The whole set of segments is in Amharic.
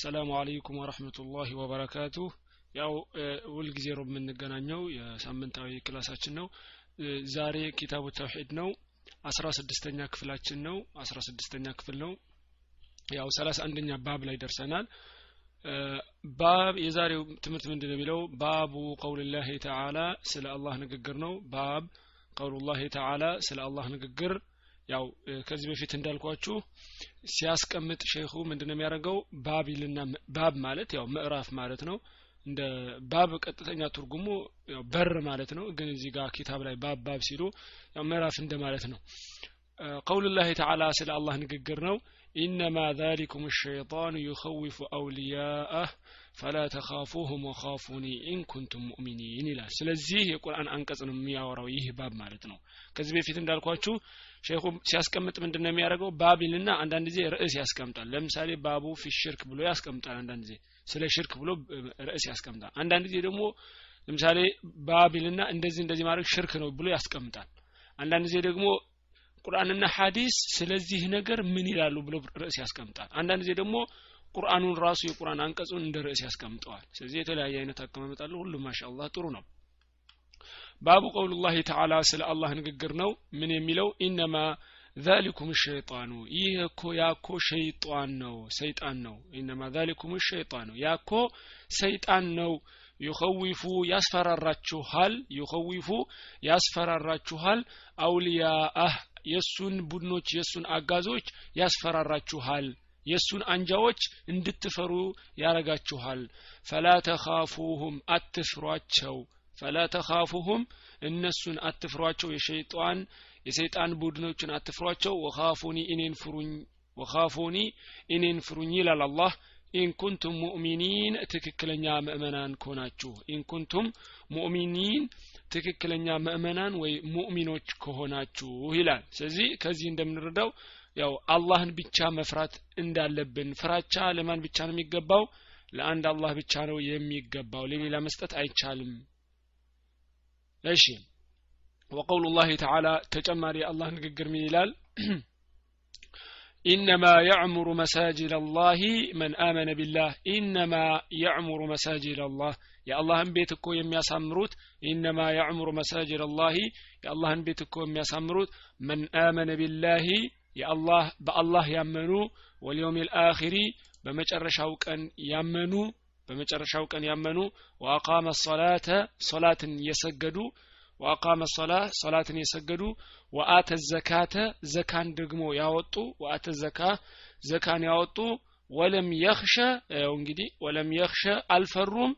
ሰላሙ አለይኩም ወረህመቱላሂ ወበረካቱ ያው ሁልጊዜ ሮብ የምንገናኘው የሳምንታዊ ክላሳችን ነው። ዛሬ ኪታቡ ተውሒድ ነው። አስራ ስድስተኛ ክፍላችን ነው። አስራ ስድስተኛ ክፍል ነው። ያው ሰላሳ አንደኛ ባብ ላይ ደርሰናል። ባብ የዛሬው ትምህርት ምንድን ነው የሚለው? ባቡ ቀውልላህ ተዓላ ስለ አላህ ንግግር ነው። ባብ ቀውሉላህ ተዓላ ስለ አላህ ንግግር ያው ከዚህ በፊት እንዳልኳችሁ ሲያስቀምጥ ሼኹ ምንድነው የሚያደርገው? باب باب ማለት ያው ምዕራፍ ማለት ነው። እንደ باب ቀጥተኛ ትርጉሙ በር ማለት ነው። ግን እዚህ ጋር ኪታብ ላይ باب باب ሲሉ ያው ምዕራፍ እንደማለት ነው። قول الله تعالى ስለ አላህ ንግግር ነው። إنما ذلكم الشيطان يخوف أولياءه فلا تخافوهم وخافون إن كنتم مؤمنين ይላል። ስለዚህ የቁርአን አንቀጽ ነው የሚያወራው ይህ باب ማለት ነው። ከዚህ በፊት እንዳልኳችሁ ሼኹ ሲያስቀምጥ ምንድን ነው የሚያደርገው? ባብ ይልና አንዳንድ ጊዜ ርዕስ ያስቀምጣል። ለምሳሌ ባቡ ፊ ሽርክ ብሎ ያስቀምጣል አንዳንድ ጊዜ። ስለ ሽርክ ብሎ ርዕስ ያስቀምጣል። አንዳንድ ጊዜ ደግሞ ለምሳሌ ባቢልና እንደዚህ እንደዚህ ማድረግ ሽርክ ነው ብሎ ያስቀምጣል። አንዳንድ ጊዜ ደግሞ ቁርአንና ሀዲስ ስለዚህ ነገር ምን ይላሉ ብሎ ርዕስ ያስቀምጣል። አንዳንድ ጊዜ ደግሞ ቁርአኑን ራሱ የቁርአን አንቀጹን እንደ ርዕስ ያስቀምጠዋል ስለዚህ የተለያየ አይነት አቀማመጥ አለ ሁሉም ማሻአላህ ጥሩ ነው ባቡ ቀውሉላህ ተዓላ ስለ አላህ ንግግር ነው ምን የሚለው ኢነማ ذلكم الشيطان ይህ እኮ ያኮ ሸይጣን ነው ሰይጣን ነው ኢነማ ذلكم الشيطان ያኮ ሰይጣን ነው ዩኸዊፉ ያስፈራራችኋል ዩኸዊፉ ያስፈራራችኋል አውሊያአህ የሱን ቡድኖች የሱን አጋዞች ያስፈራራችኋል የሱን አንጃዎች እንድትፈሩ ያረጋችኋል فلا تخافوهم አትፍሯቸው። فلا تخافوهم እነሱን አትፍሯቸው። የሸይጣን የሰይጣን ቡድኖችን አትፍሯቸው። وخافون እኔን ፍሩኝ وخافون እኔን ፍሩኝ ይላል አላህ። إن كنتم مؤمنين ትክክለኛ ምእመናን ከሆናችሁ። إن كنتم مؤمنين ትክክለኛ ምእመናን ወይ ሙእሚኖች ከሆናችሁ ይላል። ስለዚህ ከዚህ እንደምንረዳው ያው አላህን ብቻ መፍራት እንዳለብን ፍራቻ ለማን ብቻ ነው የሚገባው ለአንድ አላህ ብቻ ነው የሚገባው ለሌላ መስጠት አይቻልም እሺ وقول الله تعالى تجمري الله نقر من ይላል إنما يعمر مساجد الله من آمن بالله إنما يعمر مساجد الله يا الله بيت እኮ የሚያሳምሩት إنما يعمر مساجد الله يا الله بيت እኮ የሚያሳምሩት من آمن بالله የአላህ በአላህ ያመኑ ወልየውም ልአኪሪ በመጨረሻው ቀን ያመኑ በመጨረሻው ቀን ያመኑ ወአቃመ ሶላተ ሶላትን የሰገዱ ወአቃመ ሶላ ሶላትን የሰገዱ ወአተ ዘካተ ዘካን ደግሞ ያወጡ ወአተ ዘካ ዘካን ያወጡ ወለም የኽሸ እንግዲህ ወለም የኽሸ አልፈሩም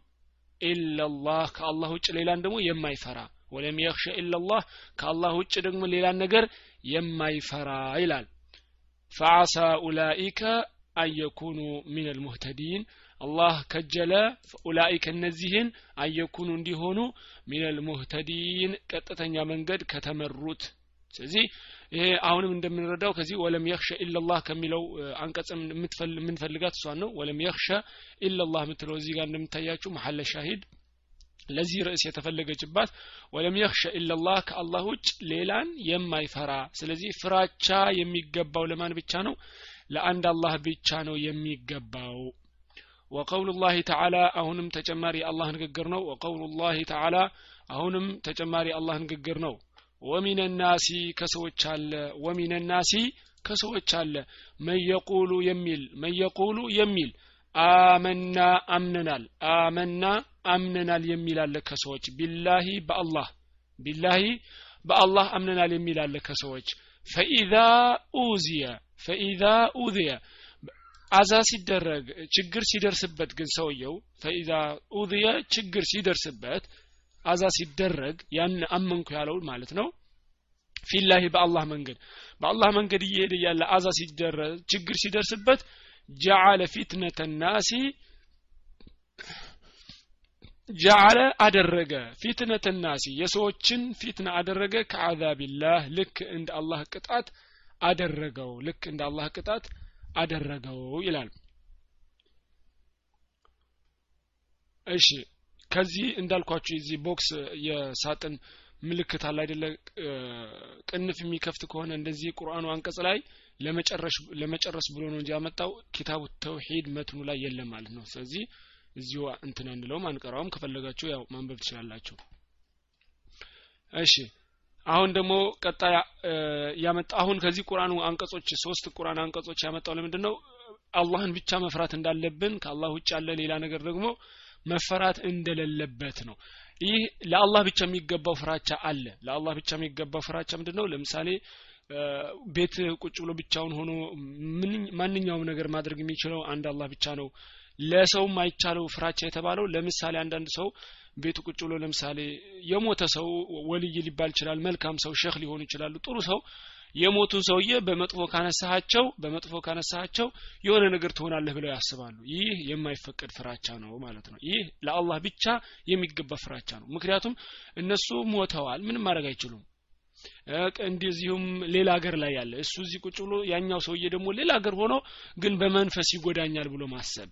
ኢላላህ ከአላህ ውጭ ሌላን ደግሞ የማይፈራ ወለም የኽሸ ኢላላህ ከአላህ ውጭ ደግሞ ሌላን ነገር የማይፈራ ይላል። ፈዓሳ ኡላኢከ አየኩኑ ሚን አልሙህተዲን አላህ ከጀለ ኡላኢከ እነዚህን አየኩኑ እንዲሆኑ ሚን አልሙህተዲን ቀጥተኛ መንገድ ከተመሩት። ስለዚህ ይሄ አሁንም እንደምንረዳው ከዚህ ወለም የክሸ ኢላላህ ከሚለው አንቀጽ የምንፈልጋት እሷን ነው። ወለም የክሸ ኢላላህ የምትለው እዚህ ጋር እንደምታያችሁ መሐለ ሻሂድ ለዚህ ርዕስ የተፈለገችባት ወለም የክሸ ኢላላህ ከአላህ ውጭ ሌላን የማይፈራ ስለዚህ ፍራቻ የሚገባው ለማን ብቻ ነው ለአንድ አላህ ብቻ ነው የሚገባው وقول الله تعالى أهنم تجماري الله نقرنو وقول الله تعالى أهنم تجماري الله نقرنو ومن الناس كسوچ ومن الناس كسوچ من يقول يميل من يقول يميل آمنا أمننال آمنا አምነናል የሚላለ ከሰዎች። ቢላሂ በአላህ ቢላሂ በአላህ አምነናል የሚላለ ከሰዎች። ፈኢዛ ኡዚየ ፈኢዛ ኡዚየ። አዛ ሲደረግ ችግር ሲደርስበት ግን ሰውየው ፈኢዛ ኡዚየ ችግር ሲደርስበት አዛ ሲደረግ ያን አመንኩ ያለው ማለት ነው። ፊላሂ በአላህ መንገድ በአላህ መንገድ እየሄደ ያለ አዛ ችግር ሲደርስበት جعل فتنة الناس جعل አደረገ። فتنة الناس የሰዎችን ፊትና አደረገ። كعذاب الله ልክ እንደ አላህ ቅጣት አደረገው ልክ እንደ አላህ ቅጣት አደረገው ይላል። እሺ ከዚህ እንዳልኳችሁ የዚህ box የሳጥን ምልክት አለ አይደለ? ቅንፍ የሚከፍት ከሆነ እንደዚህ ቁርአኑ አንቀጽ ላይ ለመጨረስ ብሎ ነው እንጂ ያመጣው ኪታቡ ተውሂድ መትኑ ላይ የለም ማለት ነው። ስለዚህ እዚሁ እንትን አንለውም አንቀራውም ከፈለጋችሁ ያው ማንበብ ትችላላችሁ። እሺ። አሁን ደግሞ ቀጣይ ያመጣ አሁን ከዚህ ቁርአኑ አንቀጾች ሶስት ቁርአን አንቀጾች ያመጣው ለምንድን ነው አላህን ብቻ መፍራት እንዳለብን ከአላህ ውጭ ያለ ሌላ ነገር ደግሞ መፈራት እንደሌለበት ነው። ይህ ለአላህ ብቻ የሚገባው ፍራቻ አለ። ለአላህ ብቻ የሚገባው ፍራቻ ምንድን ነው ለምሳሌ ቤት ቁጭ ብሎ ብቻውን ሆኖ ማንኛውም ነገር ማድረግ የሚችለው አንድ አላህ ብቻ ነው ለሰውም አይቻለው ፍራቻ የተባለው ለምሳሌ አንዳንድ ሰው ቤቱ ቁጭ ብሎ ለምሳሌ የሞተ ሰው ወልይ ሊባል ይችላል መልካም ሰው ሼክ ሊሆኑ ይችላሉ ጥሩ ሰው የሞቱን ሰውዬ በመጥፎ ካነሳቸው በመጥፎ ካነሳቸው የሆነ ነገር ትሆናለህ ብለው ያስባሉ። ይህ የማይፈቀድ ፍራቻ ነው ማለት ነው። ይህ ለአላህ ብቻ የሚገባ ፍራቻ ነው። ምክንያቱም እነሱ ሞተዋል ምንም ማድረግ አይችሉም። እንደዚሁም ሌላ ሀገር ላይ ያለ እሱ እዚህ ቁጭ ብሎ ያኛው ሰውዬ ደግሞ ሌላ ሀገር ሆኖ ግን በመንፈስ ይጎዳኛል ብሎ ማሰብ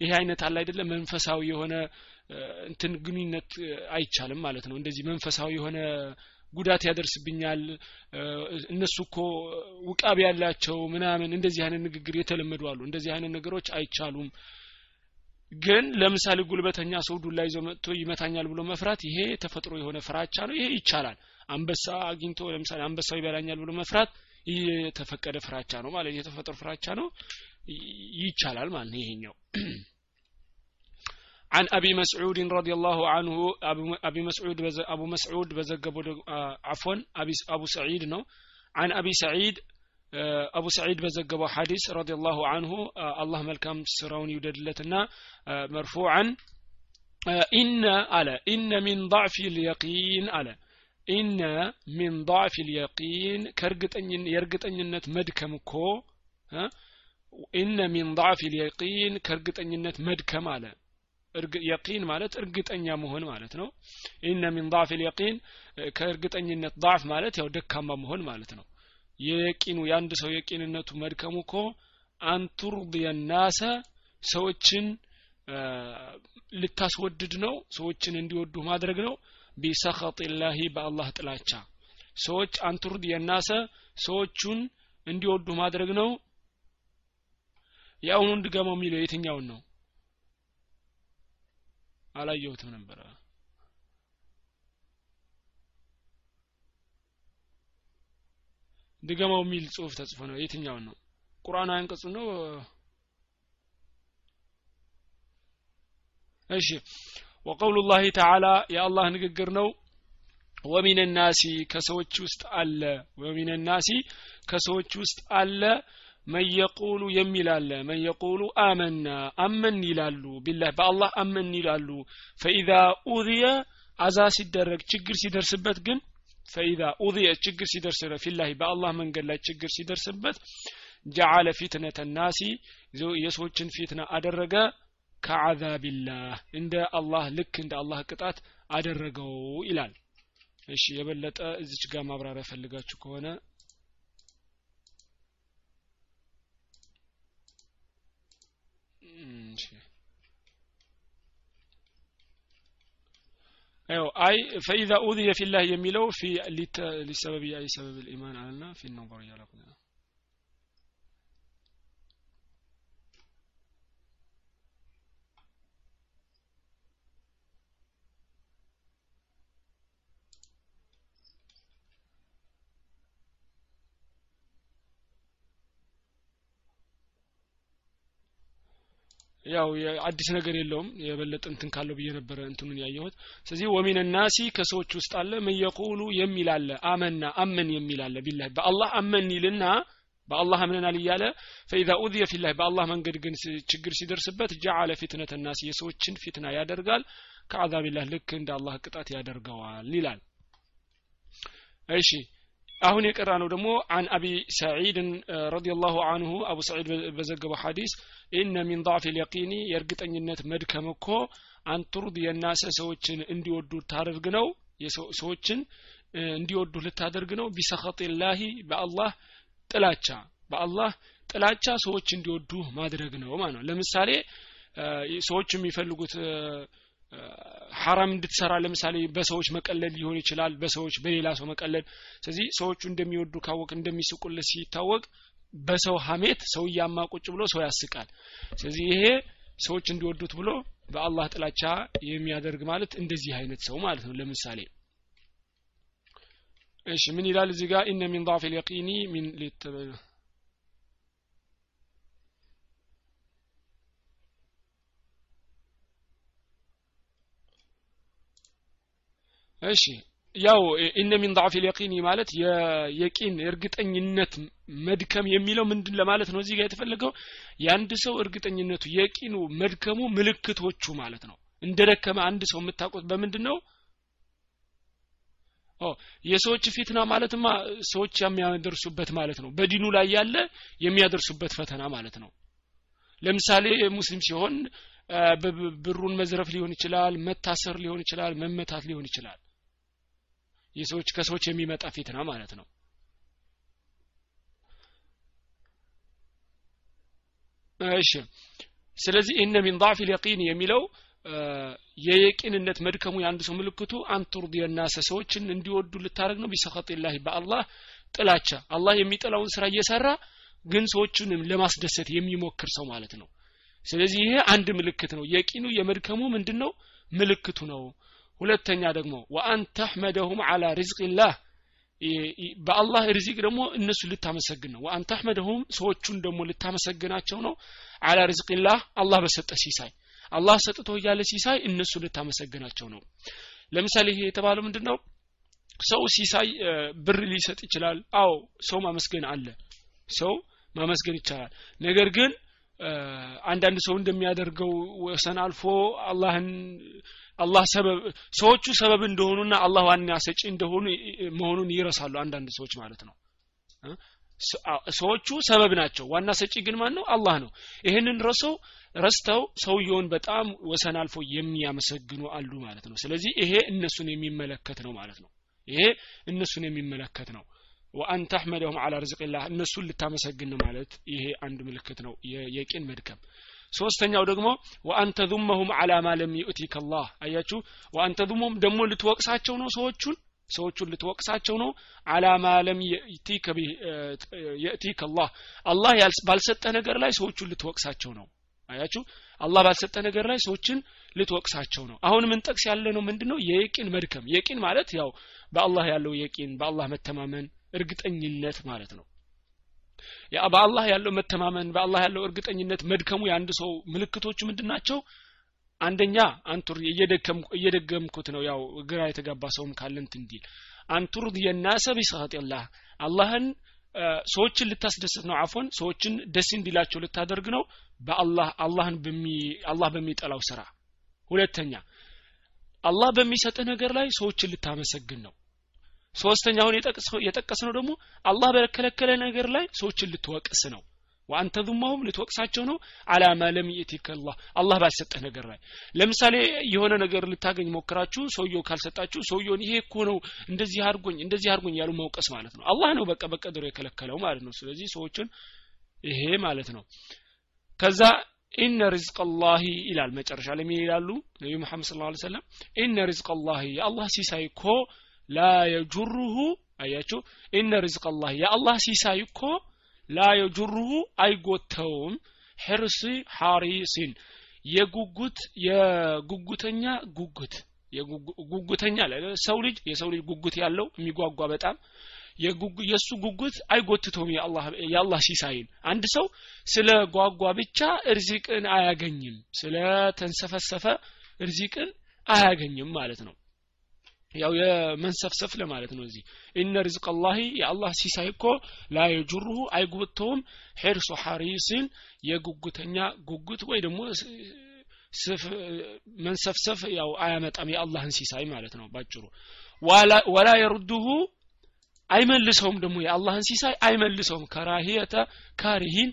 ይሄ አይነት አለ አይደለም መንፈሳዊ የሆነ እንትን ግንኙነት አይቻልም ማለት ነው። እንደዚህ መንፈሳዊ የሆነ ጉዳት ያደርስብኛል። እነሱ እኮ ውቃቢ ያላቸው ምናምን እንደዚህ አይነት ንግግር የተለመዱ አሉ። እንደዚህ አይነት ነገሮች አይቻሉም። ግን ለምሳሌ ጉልበተኛ ሰው ዱላ ይዞ መጥቶ ይመታኛል ብሎ መፍራት ይሄ ተፈጥሮ የሆነ ፍራቻ ነው። ይሄ ይቻላል። አንበሳ አግኝቶ ለምሳሌ አንበሳው ይበላኛል ብሎ መፍራት የተፈቀደ ፍራቻ ነው ማለት የተፈጥሮ ፍራቻ ነው ይቻላል ማለት ነው ይሄኛው عن أبي مسعود رضي الله عنه أبي مسعود أبو مسعود بزقب عفوا أبي أبو سعيد نو عن أبي سعيد أبو سعيد بزقب حديث رضي الله عنه الله ملكم سرون يدلتنا مرفوعا إن على إن من ضعف اليقين على إن من ضعف اليقين كرقتن يرقتنينت مدكم ኢነ ሚን ضعፍ اليقين ከእርግጠኝነት መድከም አለ። የቂን ማለት እርግጠኛ መሆን ማለት ነው። ኢነ ሚን ضعፍ اليقين ከእርግጠኝነት ضعፍ ማለት ያው ደካማ መሆን ማለት ነው። የቂኑ የአንድ ሰው የቂንነቱ መድከሙ እኮ አንቱርድየ ናሰ ሰዎችን ልታስወድድ ነው ሰዎችን እንዲወዱ ማድረግ ነው። ቢሰኸጥ ላሂ በአላህ ጥላቻ። ሰዎች አንቱርድ የናሰ ሰዎቹን እንዲወዱ ማድረግ ነው። የአሁኑን ድገመው የሚለው የትኛውን ነው? አላየሁትም ነበረ። ድገማው የሚል ጽሁፍ ተጽፎ ነው። የትኛውን ነው? ቁርአን አንቀጹ ነው? እሺ። ወቀውሉ ላህ ተዓላ የአላህ ንግግር ነው። ወሚን ናሲ ከሰዎች ውስጥ አለ። ወሚን ናሲ ከሰዎች ውስጥ አለ መን የቁሉ የሚል አለ። መን የቁሉ አመና አመን ይላሉ። ቢላህ በአላህ አመን ይላሉ። ፈኢዛ ኡዝየ አዛ ሲደረግ ችግር ሲደርስበት ግን ፈኢዛ ኡዝየ ችግር ሲደርስ ፊላህ በአላህ መንገድ ላይ ችግር ሲደርስበት ጀዓለ ፊትነተ ናሲ የሰዎችን ፊትና አደረገ ከዓዛቢላህ እንደ አላህ ልክ እንደ አላህ ቅጣት አደረገው ይላል። እሺ የበለጠ እዚች ጋር ማብራሪያ ፈልጋችሁ ከሆነ أيوة أي فإذا أوذي في الله يميله في لسبب أي سبب الإيمان علينا في النظر النظرية لقدنا ያው አዲስ ነገር የለውም። የበለጠ እንትን ካለው ብዬ ነበረ እንትኑን ያየሁት። ስለዚህ ወሚን ናሲ ከሰዎች ውስጥ አለ። ምን የቁሉ የሚል አመና አመን የሚል አለ። በአላህ አመን ይልና በአላህ አምነናል እያለ ፈኢዛ ኡዝየ ፊላህ በአላህ መንገድ ግን ችግር ሲደርስበት ጀዓለ ፊትነት ናስ የሰዎችን ፊትና ያደርጋል። ከአዛቢላህ ልክ እንደ አላህ ቅጣት ያደርገዋል ይላል። እሺ አሁን የቀራ ነው ደግሞ አን አቢ ሰዒድን ረዲላሁ አንሁ አቡ ሰዒድ በዘገበው ሐዲስ ኢነ ሚን ضعፍ اليقين የእርግጠኝነት መድከም እኮ አንቱርድ የናሰ ሰዎችን እንዲወዱ ታደርግ ነው ሰዎችን እንዲወዱ ልታደርግ ነው ቢሰኸጢላሂ በአላህ ጥላቻ በአላህ ጥላቻ ሰዎች እንዲወዱ ማድረግ ነው ማለት ነው። ለምሳሌ ሰዎች የሚፈልጉት ሐራም እንድትሰራ ለምሳሌ በሰዎች መቀለል ሊሆን ይችላል በሰዎች በሌላ ሰው መቀለል ስለዚህ ሰዎቹ እንደሚወዱ ካወቅ እንደሚስቁለት ሲታወቅ በሰው ሀሜት ሰው እያማ ቁጭ ብሎ ሰው ያስቃል ስለዚህ ይሄ ሰዎች እንዲወዱት ብሎ በአላህ ጥላቻ የሚያደርግ ማለት እንደዚህ አይነት ሰው ማለት ነው ለምሳሌ እሺ ምን ይላል እዚህ ጋር ኢነ ሚን ضعف اليقين من እሺ ያው ኢነ ሚን ضعف اليقين ማለት የየቂን እርግጠኝነት መድከም የሚለው ምንድን ለማለት ነው እዚህ ጋር የተፈለገው የአንድ ሰው እርግጠኝነቱ የቂኑ መድከሙ ምልክቶቹ ማለት ነው እንደደከመ አንድ ሰው የምታውቁት በምንድን ነው የሰዎች ፊትና ማለትማ ሰዎች የሚያደርሱበት ማለት ነው በዲኑ ላይ ያለ የሚያደርሱበት ፈተና ማለት ነው ለምሳሌ ሙስሊም ሲሆን ብሩን መዝረፍ ሊሆን ይችላል መታሰር ሊሆን ይችላል መመታት ሊሆን ይችላል የሰዎች ከሰዎች የሚመጣ ፊትና ማለት ነው። እሺ። ስለዚህ እነ ሚን ضعف اليقين የሚለው የየቂንነት መድከሙ የአንድ ሰው ምልክቱ አንቱርድ የናሰ ሰዎችን እንዲወዱ ልታደረግ ነው። ቢሰኸጢላህ በአላህ ጥላቻ። አላህ የሚጠላውን ስራ እየሰራ ግን ሰዎቹንም ለማስደሰት የሚሞክር ሰው ማለት ነው። ስለዚህ ይሄ አንድ ምልክት ነው። የቂኑ የመድከሙ ምንድን ነው ምልክቱ ነው። ሁለተኛ ደግሞ ወአን ተሕመደሁም አላ ሪዝቅላህ። በአላህ ሪዚቅ ደግሞ እነሱ ልታመሰግን ነው። ወአን ተሕመደሁም ሰዎቹን ደግሞ ልታመሰግናቸው ነው። አላ ሪዝቅላህ አላህ በሰጠ ሲሳይ አላህ ሰጥቶ እያለ ሲሳይ እነሱ ልታመሰግናቸው ነው። ለምሳሌ ይሄ የተባለው ምንድን ነው ሰው ሲሳይ ብር ሊሰጥ ይችላል። አዎ ሰው ማመስገን አለ። ሰው ማመስገን ይቻላል። ነገር ግን አንዳንድ ሰው እንደሚያደርገው ወሰን አልፎ አላህን አላህ ሰበብ ሰዎቹ ሰበብ እንደሆኑና አላህ ዋና ሰጪ እንደሆኑ መሆኑን ይረሳሉ አንዳንድ ሰዎች ማለት ነው። ሰዎቹ ሰበብ ናቸው። ዋና ሰጪ ግን ማን ነው አላህ ነው። ይህንን ረሰው ረስተው ሰውየውን በጣም ወሰን አልፎ የሚያመሰግኑ አሉ ማለት ነው። ስለዚህ ይሄ እነሱን የሚመለከት ነው ማለት ነው። ይሄ እነሱን የሚመለከት ነው ወአን ተሕመደሁም አላ ርዝቅላህ እነሱን ልታመሰግን ማለት ይሄ አንድ ምልክት ነው የቂን መድከም። ሶስተኛው ደግሞ ወአን ተዙመሁም አላ ማ ለም ዩእቲከ አላህ አያችሁ? ወአን ተዙመሁም ደግሞ ልትወቅሳቸው ነው ሰዎቹን ሰዎቹን ልትወቅሳቸው ነው። አላ ማ ለም የእቲከ አላህ አላህ ባልሰጠ ነገር ላይ ሰዎቹን ልትወቅሳቸው ነው። አያችሁ? አላህ ባልሰጠ ነገር ላይ ሰዎችን ልትወቅሳቸው ነው። አሁን ምን ጠቅስ ያለ ነው? ምንድነው? የየቂን መድከም። የቂን ማለት ያው በአላህ ያለው የቂን በአላህ መተማመን እርግጠኝነት ማለት ነው። በአላህ ያለው መተማመን በአላህ ያለው እርግጠኝነት መድከሙ የአንድ ሰው ምልክቶቹ ምንድን ናቸው? አንደኛ አንቱር እየደገምኩት ነው። ያው ግራ የተጋባ ሰውም ካለንት እንዲል አንቱርድ የናሰ ቢሰኸጢላህ አላህን ሰዎችን ልታስደስት ነው። አፎን ሰዎችን ደስ እንዲላቸው ልታደርግ ነው። በአላህ አላህን አላህ በሚጠላው ስራ። ሁለተኛ አላህ በሚሰጥህ ነገር ላይ ሰዎችን ልታመሰግን ነው ሶስተኛውን የጠቀስ ነው ደግሞ አላህ በከለከለ ነገር ላይ ሰዎችን ልትወቅስ ነው። ወአንተ ዙማሁም ልትወቅሳቸው ነው። አላ ማ ለም የቲከላህ አላህ። ባልሰጠህ ነገር ላይ። ለምሳሌ የሆነ ነገር ልታገኝ ሞክራችሁ ሰውየው ካልሰጣችሁ ሰውየውን ይሄ እኮ ነው እንደዚህ አድርጎኝ እንደዚህ አድርጎኝ ያሉ መውቀስ ማለት ነው። አላህ ነው በቃ በቀድሮ የከለከለው ማለት ነው። ስለዚህ ሰዎችን ይሄ ማለት ነው። ከዛ ኢነ ሪዝቅ ላሂ ይላል መጨረሻ ላይ ይላሉ? ነቢዩ መሐመድ ስለ ሰለም ኢነ ሪዝቅ ላሂ የአላህ ሲሳይ እኮ ላ የጁሩሁ አያችሁ ኢነ ሪዝቅ ላህ የአላህ ሲሳይ እኮ ላ የጁሩሁ አይጎተውም። ሕርሲ ሐሪሲን የጉጉት የጉጉተኛ ጉጉት ጉጉተኛ ሰው ልጅ የሰው ልጅ ጉጉት ያለው የሚጓጓ በጣም የእሱ ጉጉት አይጎትተውም የአላህ ሲሳይን። አንድ ሰው ስለ ጓጓ ብቻ እርዚቅን አያገኝም ስለ ተንሰፈሰፈ እርዚቅን አያገኝም ማለት ነው ያው የመንሰፍሰፍ ለማለት ነው እዚህ። ኢነ ሪዝቅ ላሂ የአላህ ሲሳይ እኮ ላ የጁሩሁ አይጎተውም ሄርሶ ሐሪስን የጉጉተኛ ጉጉት ወይ ደግሞ መንሰፍሰፍ ያው አያመጣም የአላህን ሲሳይ ማለት ነው ባጭሩ። ወላ የሩዱሁ አይመልሰውም ደግሞ የአላህን ሲሳይ አይመልሰውም። ከራሂየተ ካሪሂን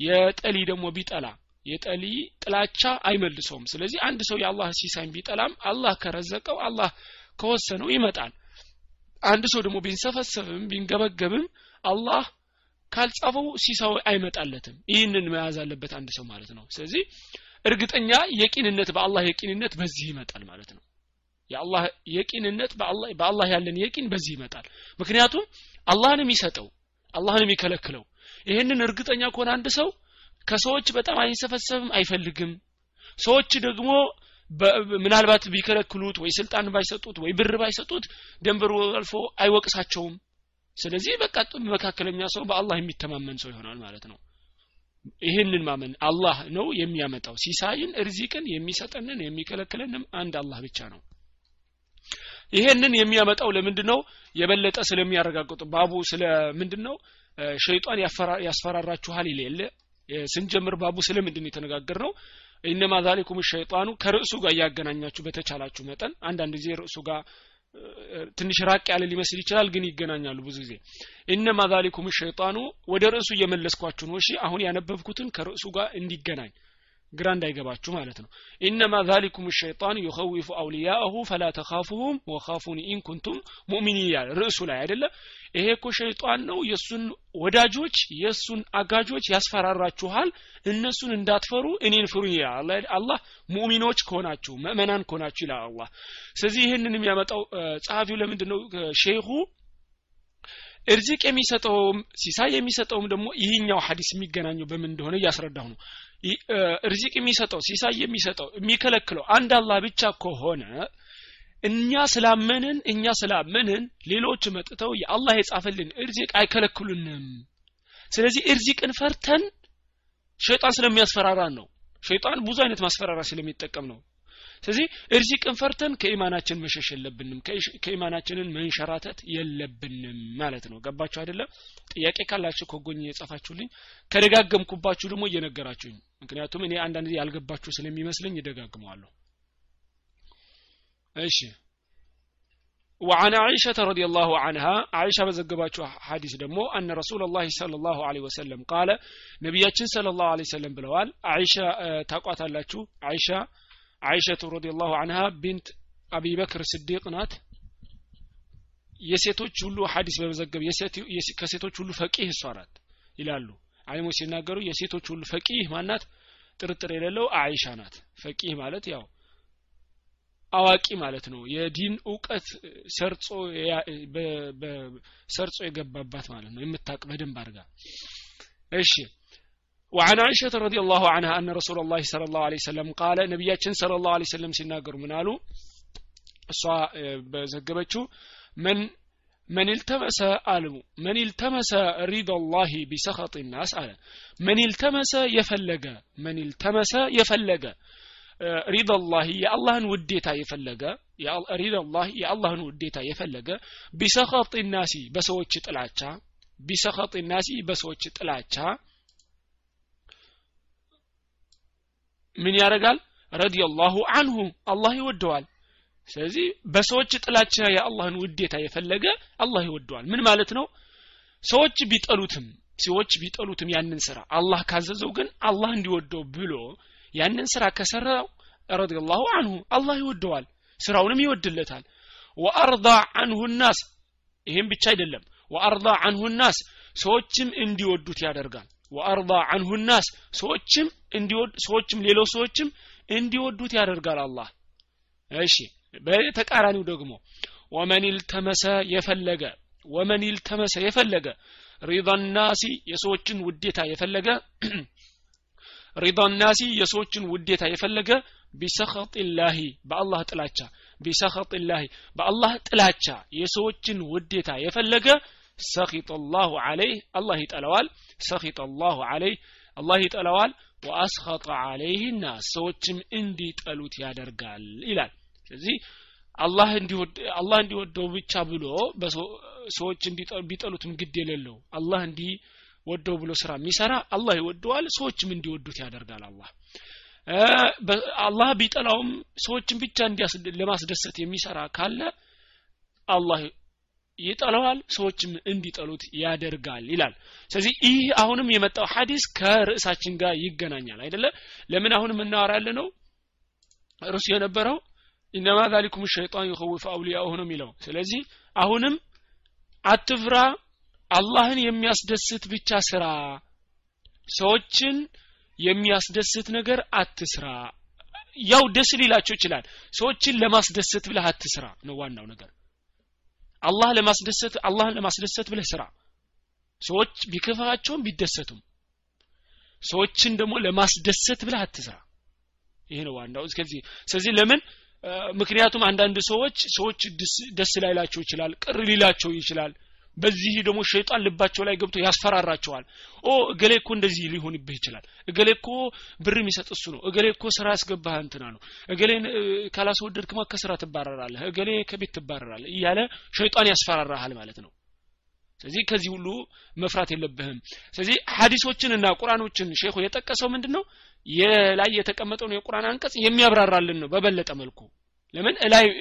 የጠሊ ደግሞ ቢጠላ የጠሊ ጥላቻ አይመልሰውም። ስለዚህ አንድ ሰው የአላህ ሲሳይን ቢጠላም አላህ ከረዘቀው አላህ ከወሰነው ይመጣል። አንድ ሰው ደግሞ ቢንሰፈሰብም ቢንገበገብም አላህ ካልጻፈው ሲሳው አይመጣለትም። ይህንን መያዝ አለበት አንድ ሰው ማለት ነው። ስለዚህ እርግጠኛ የቂንነት በአላህ የቂንነት በዚህ ይመጣል ማለት ነው። የአላህ የቂንነት በአላህ ያለን የቂን በዚህ ይመጣል። ምክንያቱም አላህን የሚሰጠው አላህን የሚከለክለው ይህንን እርግጠኛ ከሆነ አንድ ሰው ከሰዎች በጣም አይንሰፈሰብም አይፈልግም። ሰዎች ደግሞ ምናልባት ቢከለክሉት ወይ ስልጣን ባይሰጡት ወይ ብር ባይሰጡት ደንበሩ አልፎ አይወቅሳቸውም። ስለዚህ በቃ መካከለኛ ሰው በአላህ የሚተማመን ሰው ይሆናል ማለት ነው። ይህንን ማመን አላህ ነው የሚያመጣው። ሲሳይን እርዚቅን የሚሰጠንን የሚከለክለንም አንድ አላህ ብቻ ነው። ይሄንን የሚያመጣው ለምንድን ነው የበለጠ ስለሚያረጋግጡ። ባቡ ስለ ምንድን ነው ሸይጣን ያስፈራራችኋል ይሌለ ስንጀምር ባቡ ስለምንድን የተነጋገር ነው ኢነማ ዛሊኩም ሸይጣኑ ከርዕሱ ጋር እያገናኛችሁ በተቻላችሁ መጠን አንዳንድ ጊዜ ርዕሱ ጋር ትንሽ ራቅ ያለ ሊመስል ይችላል ግን ይገናኛሉ ብዙ ጊዜ። ኢነማ ዛሊኩም ሸይጣኑ ወደ ርዕሱ እየመለስኳችሁ ነው። እሺ አሁን ያነበብኩትን ከርዕሱ ጋር እንዲገናኝ ግራ እንዳይገባችሁ ማለት ነው። إنما ذلكم الشيطان يخوف أولياءه فلا تخافوهم وخافون إن كنتم مؤمنين ያለ ርዕሱ ላይ አይደለ? ይሄ እኮ ሸይጣን ነው። የእሱን ወዳጆች የእሱን አጋዦች ያስፈራራችኋል። እነሱን እንዳትፈሩ እኔን ፍሩ ይላል አላህ ሙእሚኖች ከሆናችሁ ምእመናን ከሆናችሁ ይላል አላህ። ስለዚህ ይህንን የሚያመጣው ጸሐፊው ለምንድን ነው ሼኹ እርዚቅ የሚሰጠውም ሲሳይ የሚሰጠውም ደግሞ ይህኛው ሀዲስ የሚገናኘው በምን እንደሆነ እያስረዳሁ ነው እርዚቅ የሚሰጠው ሲሳይ የሚሰጠው የሚከለክለው አንድ አላህ ብቻ ከሆነ እኛ ስላመንን እኛ ስላመንን ሌሎች መጥተው የአላህ የጻፈልን እርዚቅ አይከለክሉንም። ስለዚህ እርዚቅን ፈርተን ሸይጣን ስለሚያስፈራራን ነው። ሸይጣን ብዙ አይነት ማስፈራራ ስለሚጠቀም ነው ስለዚህ እርዚቅን ፈርተን ከኢማናችን መሸሽ የለብንም ከኢማናችንን መንሸራተት የለብንም ማለት ነው ገባችሁ አይደለም ጥያቄ ካላችሁ ከጎኝ የጻፋችሁልኝ ከደጋገምኩባችሁ ደግሞ እየነገራችሁኝ ምክንያቱም እኔ አንዳንድ ጊዜ ያልገባችሁ ስለሚመስለኝ ይደጋግመዋለሁ እሺ وعن عائشة رضي الله عنها عائشة بزقباتشو حديث دمو أن رسول الله صلى الله عليه وسلم قال نبياتشن صلى الله عليه وسلم بلوال عائشة تقوات اللاتشو عائشة አይሸቱ ረዲላሁ አንሃ ቢንት አቢ በክር ስዲቅ ናት። የሴቶች ሁሉ ሀዲስ በመዘገብ ከሴቶች ሁሉ ፈቂህ እሷ ናት ይላሉ። አሊሞች ሲናገሩ የሴቶች ሁሉ ፈቂህ ማናት ጥርጥር የሌለው አይሻ ናት። ፈቂህ ማለት ያው አዋቂ ማለት ነው። የዲን እውቀት ሰርጾ ሰርጾ የገባባት ማለት ነው። የምታቅ በደንብ አድርጋ። እሺ። وعن عائشة رضي الله عنها أن رسول الله صلى الله عليه وسلم قال نبياتنا صلى الله عليه وسلم ሲናገሩ ምን አሉ እሷ በዘገበችው من من التمس አለሙ من التمس رضا الله بسخط الناس አለ من التمس የፈለገ من التمس የፈለገ ሪዳላህ የአላህን ውዴታ የፈለገ ሪዳላህ የአላህን ውዴታ የፈለገ ቢሰኸጥ ናሲ በሰዎች ጥላቻ ቢሰኸጥ ናሲ በሰዎች ጥላቻ ምን ያደርጋል? ረዲየላሁ አንሁ አላህ ይወደዋል። ስለዚህ በሰዎች ጥላቻ የአላህን ውዴታ የፈለገ አላህ ይወደዋል። ምን ማለት ነው? ሰዎች ቢጠሉትም ሰዎች ቢጠሉትም ያንን ስራ አላህ ካዘዘው ግን አላህ እንዲወደው ብሎ ያንን ስራ ከሰራው ረዲየላሁ አንሁ አላህ ይወደዋል ስራውንም ይወድለታል። ወአርዳ አንሁ ናስ ይህም ብቻ አይደለም። ወአርዳ አንሁ ናስ ሰዎችም እንዲወዱት ያደርጋል ወአርዳ አንሁ ናስ ሰዎችም እንዲወድ ሰዎችም ሌሎች ሰዎችም እንዲወዱት ያደርጋል አላህ። እሺ በተቃራኒው ደግሞ ወመን ልተመሰ የፈለገ ወመን ልተመሰ የፈለገ ሪዳ የሰዎችን ውዴታ የፈለገ ሪዳ ናሲ የሰዎችን ውዴታ የፈለገ ቢሰኸጥ ላሂ በአላህ ጥላቻ ቢሰኸጥ ላሂ በአላህ ጥላቻ የሰዎችን ውዴታ የፈለገ ሰኺጠ ላሁ አለይህ አላህ ይጠለዋል ሰኺጠ ላሁ አለይህ አላህ ይጠለዋል ወአስኸጠ አለይህ ናስ ሰዎችም እንዲጠሉት ያደርጋል ይላል። ስለዚህ አላህ እንዲወደው ብቻ ብሎ ሰዎች ቢጠሉትም ግድ የሌለው አላህ እንዲህ ወደው ብሎ ስራ የሚሰራ አላህ ይወደዋል ሰዎችም እንዲወዱት ያደርጋል አላህ። አላህ ቢጠላውም ሰዎችን ብቻ ለማስደሰት የሚሰራ ካለ አላህ ይጠላዋል ሰዎችም እንዲጠሉት ያደርጋል ይላል። ስለዚህ ይህ አሁንም የመጣው ሀዲስ ከርዕሳችን ጋር ይገናኛል አይደለ? ለምን አሁን የምናወራ ያለ ነው ርሱ የነበረው ኢነማ ዛሊኩም ሸይጣን ይኸውፍ አውሊያሁ ነው የሚለው። ስለዚህ አሁንም አትፍራ አላህን የሚያስደስት ብቻ ስራ ሰዎችን የሚያስደስት ነገር አትስራ። ያው ደስ ሊላቸው ይችላል። ሰዎችን ለማስደሰት ብለህ አትስራ ነው ዋናው ነገር አላህ ለማስደሰት አላህን ለማስደሰት ብለህ ስራ። ሰዎች ቢከፋቸውም ቢደሰቱም። ሰዎችን ደግሞ ለማስደሰት ብለህ አትስራ። ይሄ ነው ዋናው። እስከዚህ ስለዚህ ለምን? ምክንያቱም አንዳንድ ሰዎች ሰዎች ደስ ላይላቸው ይችላል ቅር ሊላቸው ይችላል በዚህ ደግሞ ሸይጣን ልባቸው ላይ ገብቶ ያስፈራራቸዋል። ኦ እገሌ እኮ እንደዚህ ሊሆንብህ ይችላል። እገሌ እኮ ብር የሚሰጥ እሱ ነው። እገሌ እኮ ስራ ያስገባህ እንትና ነው። እገሌን ካላስወደድክማ ከስራ ትባረራለህ። እገሌ ከቤት ትባረራለህ እያለ ሸይጣን ያስፈራራሃል ማለት ነው። ስለዚህ ከዚህ ሁሉ መፍራት የለብህም። ስለዚህ ሀዲሶችንና ቁርአኖችን ሼኹ የጠቀሰው ምንድን ነው የላይ የተቀመጠውን የቁርአን አንቀጽ የሚያብራራልን ነው በበለጠ መልኩ። ለምን?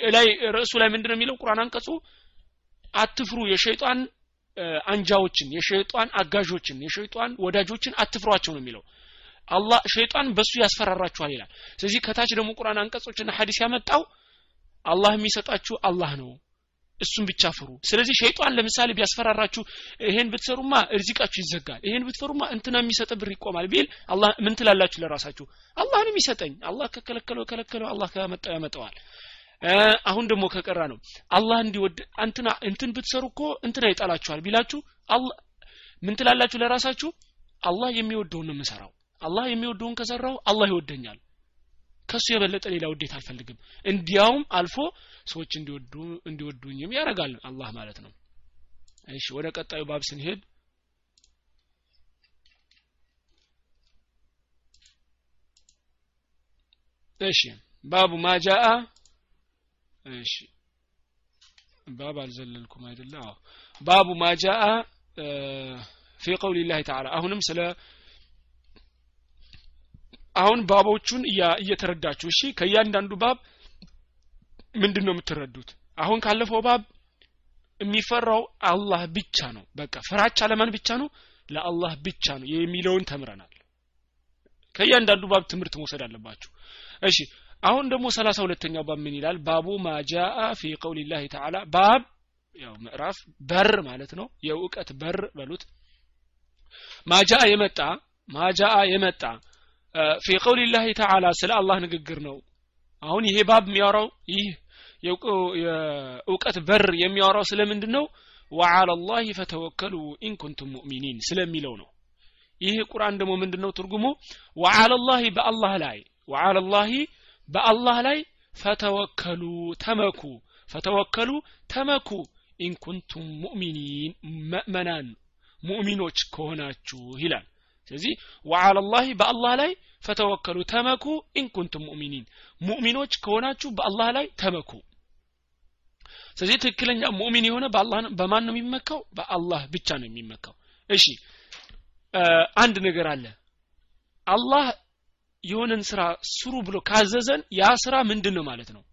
እላይ ርዕሱ ላይ ምንድነው የሚለው? ቁርአን አንቀጹ አትፍሩ። የሸይጣን አንጃዎችን የሸይጣን አጋዦችን የሸይጣን ወዳጆችን አትፍሯቸው ነው የሚለው። አላህ ሸይጣን በሱ ያስፈራራችኋል ይላል። ስለዚህ ከታች ደግሞ ቁርአን አንቀጾችና ሐዲስ ያመጣው አላህ የሚሰጣችሁ አላህ ነው እሱን ብቻ ፍሩ። ስለዚህ ሸይጣን ለምሳሌ ቢያስፈራራችሁ ይሄን ብትሰሩማ እርዚቃችሁ ይዘጋል ይሄን ብትፈሩማ እንትና የሚሰጥ ብር ይቆማል ቢል አላህ ምን ትላላችሁ ለራሳችሁ? አላህን የሚሰጠኝ። አላህ ከከለከለው ከለከለው አላህ ከመጣው ያመጣዋል አሁን ደግሞ ከቀራ ነው። አላህ እንዲወድ እንትና እንትን ብትሰሩ እኮ እንትና ይጠላችኋል ቢላችሁ አላህ ምን ትላላችሁ ለራሳችሁ? አላህ የሚወደውን ነው የምሰራው። አላህ የሚወደውን ከሰራው አላህ ይወደኛል። ከሱ የበለጠ ሌላ ውዴት አልፈልግም። እንዲያውም አልፎ ሰዎች እንዲወዱ እንዲወዱኝም ያደርጋል አላህ ማለት ነው። እሺ ወደ ቀጣዩ ባብ ስንሄድ እሺ ባቡ ማጃአ እሺ። ባብ አልዘለልኩም አይደለ? አዎ። ባቡ ማጃአ ፊ ቀውሊ ላህ ተዓላ። አሁንም ስለ አሁን ባቦቹን እየተረዳችሁ። እሺ ከእያንዳንዱ ባብ ምንድን ነው የምትረዱት? አሁን ካለፈው ባብ የሚፈራው አላህ ብቻ ነው። በቃ ፍራቻ ለማን ብቻ ነው? ለአላህ ብቻ ነው። የሚለውን ተምረናል። ከእያንዳንዱ ባብ ትምህርት መውሰድ አለባችሁ። እሺ አሁን ደግሞ ሰላሳ ሁለተኛው باب ምን ይላል? باب ما جاء في قول الله تعالى። باب ያው ምዕራፍ በር ማለት ነው። የእውቀት በር በሉት። ما جاء የመጣ ما جاء የመጣ في قول الله تعالى ስለ አላህ ንግግር ነው። አሁን ይሄ باب የሚያወራው ይህ የእውቀት በር የሚያወራው ስለምንድን ነው وعلى الله فتوكلوا إن كنتم مؤمنين ስለሚለው ነው። ይህ ቁርአን ደግሞ ምንድን ነው ትርጉሙ? وعلى الله በአላህ ላይ وعلى الله በአላህ ላይ فتوكلوا ተመኩ። فتوكلوا ተመኩ። إن كنتم مؤمنين ምእመናን ሙእሚኖች ከሆናችሁ ይላል። ስለዚህ وعلى الله በአላህ ላይ فتوكلوا ተመኩ። إن كنتم مؤمنين ሙእሚኖች ከሆናችሁ በአላህ ላይ ተመኩ። ስለዚህ ትክክለኛ ሙእሚን የሆነ በማን ነው የሚመካው? በአላህ ብቻ ነው የሚመካው። እሺ አንድ ነገር አለ። አላህ የሆነን ስራ ስሩ ብሎ ካዘዘን ያ ስራ ምንድን ነው ማለት ነው?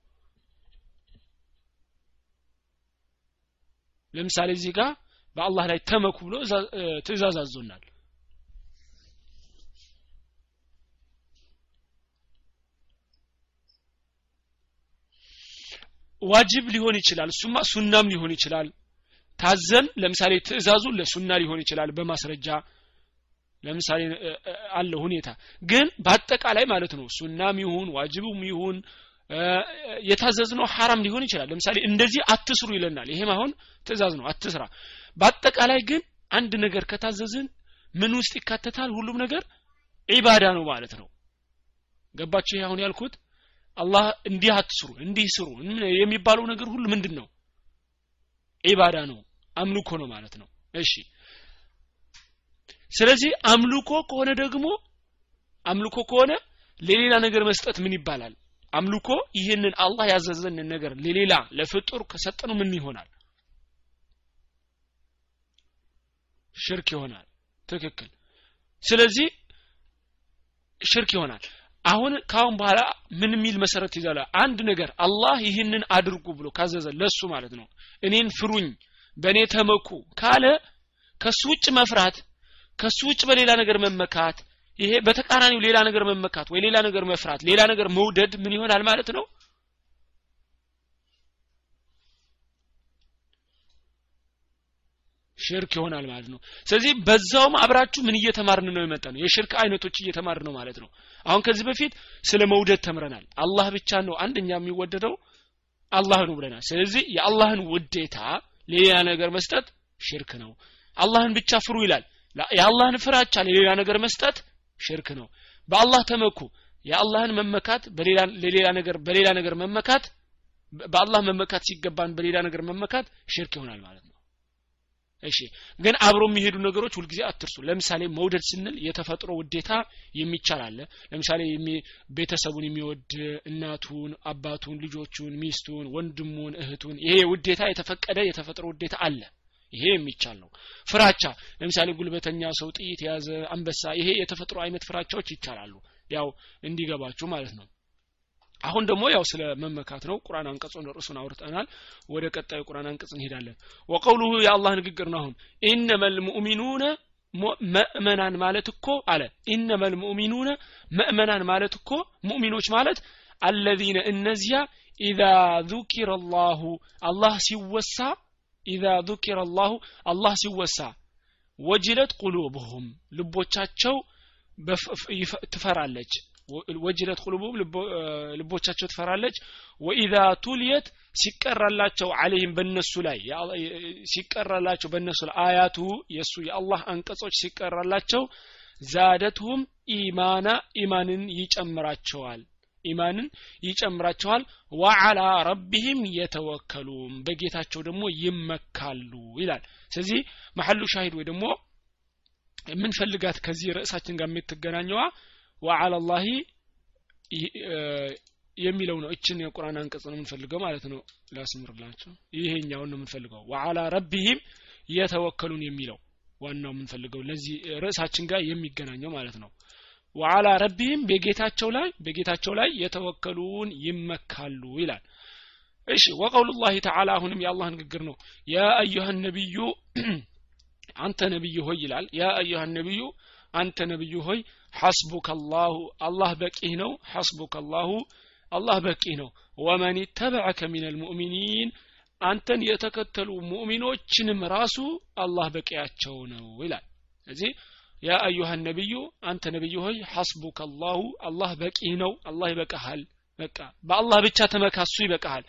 ለምሳሌ እዚህ ጋር በአላህ ላይ ተመኩ ብሎ ትእዛዝ አዞናል። ዋጅብ ሊሆን ይችላል እሱማ ሱናም ሊሆን ይችላል። ታዘን ለምሳሌ ትእዛዙ ለሱና ሊሆን ይችላል በማስረጃ ለምሳሌ አለ ሁኔታ። ግን በአጠቃላይ ማለት ነው ሱናም ይሁን ዋጅብም ይሁን የታዘዝነው ሐራም ሊሆን ይችላል። ለምሳሌ እንደዚህ አትስሩ ይለናል። ይሄም አሁን ትእዛዝ ነው አትስራ። በአጠቃላይ ግን አንድ ነገር ከታዘዝን ምን ውስጥ ይካተታል? ሁሉም ነገር ዒባዳ ነው ማለት ነው። ገባችሁ? ይሄ አሁን ያልኩት አላህ እንዲህ አትስሩ እንዲህ ስሩ የሚባለው ነገር ሁሉ ምንድን ነው ዒባዳ ነው አምልኮ ነው ማለት ነው። እሺ ስለዚህ አምልኮ ከሆነ ደግሞ አምልኮ ከሆነ ለሌላ ነገር መስጠት ምን ይባላል? አምልኮ ይህንን አላህ ያዘዘንን ነገር ለሌላ ለፍጡር ከሰጠነው ምን ይሆናል? ሽርክ ይሆናል። ትክክል። ስለዚህ ሽርክ ይሆናል። አሁን ካሁን በኋላ ምን የሚል መሰረት ይዛል? አንድ ነገር አላህ ይህንን አድርጉ ብሎ ካዘዘ ለሱ ማለት ነው። እኔን ፍሩኝ በእኔ ተመኩ ካለ ከሱ ውጭ መፍራት ከሱ ውጭ በሌላ ነገር መመካት ይሄ በተቃራኒው ሌላ ነገር መመካት ወይ ሌላ ነገር መፍራት ሌላ ነገር መውደድ ምን ይሆናል ማለት ነው? ሽርክ ይሆናል ማለት ነው። ስለዚህ በዛውም አብራችሁ ምን እየተማርን ነው የመጣ ነው የሽርክ አይነቶች እየተማርን ነው ማለት ነው። አሁን ከዚህ በፊት ስለ መውደድ ተምረናል። አላህ ብቻ ነው አንደኛ የሚወደደው አላህ ነው ብለናል። ስለዚህ የአላህን ውዴታ ሌላ ነገር መስጠት ሽርክ ነው። አላህን ብቻ ፍሩ ይላል የአላህን ፍራቻ ለሌላ ነገር መስጠት ሽርክ ነው። በአላህ ተመኩ። የአላህን መመካት ለሌላ ነገር በሌላ ነገር መመካት በአላህ መመካት ሲገባን በሌላ ነገር መመካት ሽርክ ይሆናል ማለት ነው። እሺ ግን አብሮ የሚሄዱ ነገሮች ሁልጊዜ አትርሱ። ለምሳሌ መውደድ ስንል የተፈጥሮ ውዴታ የሚቻል አለ። ለምሳሌ ቤተሰቡን የሚወድ እናቱን አባቱን ልጆቹን ሚስቱን ወንድሙን እህቱን ይሄ ውዴታ የተፈቀደ የተፈጥሮ ውዴታ አለ ይሄ የሚቻል ነው ፍራቻ ለምሳሌ ጉልበተኛ ሰው ጥይት የያዘ አንበሳ ይሄ የተፈጥሮ አይነት ፍራቻዎች ይቻላሉ ያው እንዲገባችሁ ማለት ነው አሁን ደግሞ ያው ስለ መመካት ነው ቁርአን አንቀጹን ርዕሱን አውርተናል ወደ ቀጣዩ ቁርአን አንቀጽ እንሄዳለን ወቀውሉሁ የአላህ ንግግር ነው አሁን ኢነመ ልሙእሚኑነ መእመናን ማለት እኮ አለ ኢነመ ልሙእሚኑነ መእመናን ማለት እኮ ሙእሚኖች ማለት አለዚነ እነዚያ ኢዛ ذكر الله አላህ ሲወሳ ኢዛ ذكر الله አላህ ሲወሳ ወጅለት ቁሉብሁም ልቦቻቸው ትፈራለች ወጅለት ቁሉቡም ልቦቻቸው ትፈራለች ወኢዛ ቱልየት ሲቀራላቸው አለይህም በነሱ ላይ ሲቀራላቸው በነሱ ላይ አያቱ የእሱ የአላህ አንቀጾች ሲቀራላቸው ዛደትሁም ኢማና ኢማንን ይጨምራቸዋል ኢማንን ይጨምራቸዋል። ወዓላ ረቢህም የተወከሉም በጌታቸው ደግሞ ይመካሉ ይላል። ስለዚህ መሐሉ ሻሂድ ወይ ደግሞ የምንፈልጋት ከዚህ ርዕሳችን ጋር የምትገናኘዋ ወዓላ ላሂ የሚለው ነው። እችን የቁርአን አንቀጽ ነው የምንፈልገው ማለት ነው። ላስምርላቸው ይሄኛውን ነው የምንፈልገው። ወዓላ ረቢህም የተወከሉን የሚለው ዋናው የምንፈልገው ለዚህ ርዕሳችን ጋር የሚገናኘው ማለት ነው ወዓላ ረቢህም በጌታቸው ላይ በጌታቸው ላይ የተወከሉን ይመካሉ ይላል። እሺ ወቀውሉ ላህ ተዓላ አሁንም የአላህ ንግግር ነው። ያ አዩሃ ነቢዩ አንተ ነቢይ ሆይ ይላል። ያ ነቢዩ አንተ ነቢዩ ሆይ ሐስቡከ አላሁ አላህ በቂህ ነው። ሐስቡከ አላሁ አላህ በቂህ ነው። ወመን ተበዐከ ሚን አልሙእሚኒን አንተን የተከተሉ ሙእሚኖችንም ራሱ አላህ በቂያቸው ነው ይላል። ስለዚህ ያ አዩሃ ነቢዩ አንተ ነቢዩ ሆይ ሐስቡከ አላሁ አላህ በቂህ ነው አላህ ይበቃሃል። በቃ በአላህ ብቻ ተመካሱ ይበቃሃል።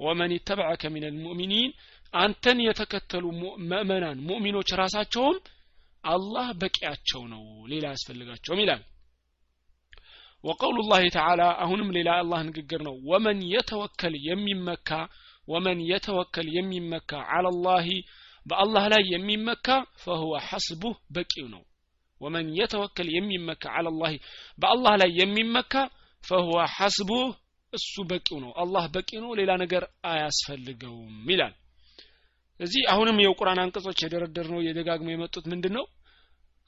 ወመን ተበዐከ ሚን አልሙእሚኒን አንተን የተከተሉ ምእመናን ሙእሚኖች ራሳቸውም አላህ በቂያቸው ነው ሌላ ያስፈልጋቸውም ይላል። ወቀውሉ ላህ ተዓላ አሁንም ሌላ አላህ ንግግር ነው። ወመን የተወከል የሚመካ ወመን የተወከል የሚመካ አላላሂ በአላህ ላይ የሚመካ ፈሁወ ሐስቡህ በቂው ነው ወመን የተወከል የሚመካ አላላሂ በአላህ ላይ የሚመካ ፈሁወ ሐስቡህ እሱ በቂው ነው። አላህ በቂ ነው ሌላ ነገር አያስፈልገውም ይላል። እዚህ አሁንም የቁርአን አንቀጾች የደረደር ነው የደጋግሞ የመጡት ምንድን ነው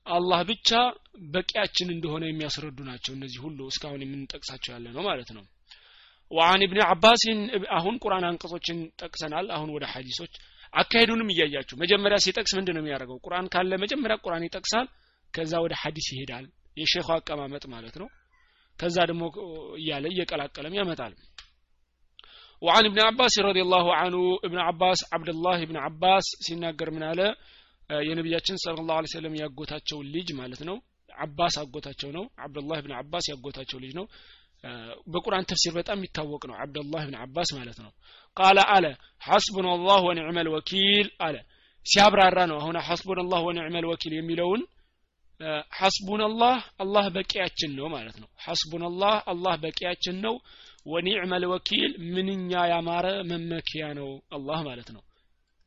አላህ ብቻ በቂያችን እንደሆነ የሚያስረዱ ናቸው። እነዚህ ሁሉ እስካሁን የምንጠቅሳቸው ያለ ነው ማለት ነው። ወአን ኢብን አባስን አሁን ቁርአን አንቀጾችን ጠቅሰናል። አሁን ወደ ሐዲሶች አካሄዱንም እያያችሁ መጀመሪያ ሲጠቅስ ምንድን ነው የሚያደርገው? ቁርአን ካለ መጀመሪያ ቁርአን ይጠቅሳል ከዛ ወደ ሐዲስ ይሄዳል የሼኹ አቀማመጥ ማለት ነው ከዛ ደግሞ እያለ እየቀላቀለም ያመጣል وعن ابن عباس رضي الله عنه ابن عباس عبد الله ابن عباس ሲናገር ምን አለ የነቢያችን ስለ ላሁ ለ ሰለም ያጎታቸው ልጅ ማለት ነው አባስ አጎታቸው ነው አብዱላህ ብን አባስ ያጎታቸው ልጅ ነው በቁርአን ተፍሲር በጣም የሚታወቅ ነው አብዱላህ ብን አባስ ማለት ነው ቃለ አለ ሐስቡን አላህ ወኒዕመ ልወኪል አለ ሲያብራራ ነው አሁን ሐስቡን አላህ ወኒዕመ ልወኪል የሚለውን ሐስቡን አላህ በቂያችን ነው ማለት ነው። ሐስቡን አላህ በቂያችን ነው። ወኒዕመ ልወኪል ምንኛ ያማረ መመኪያ ነው አላህ ማለት ነው።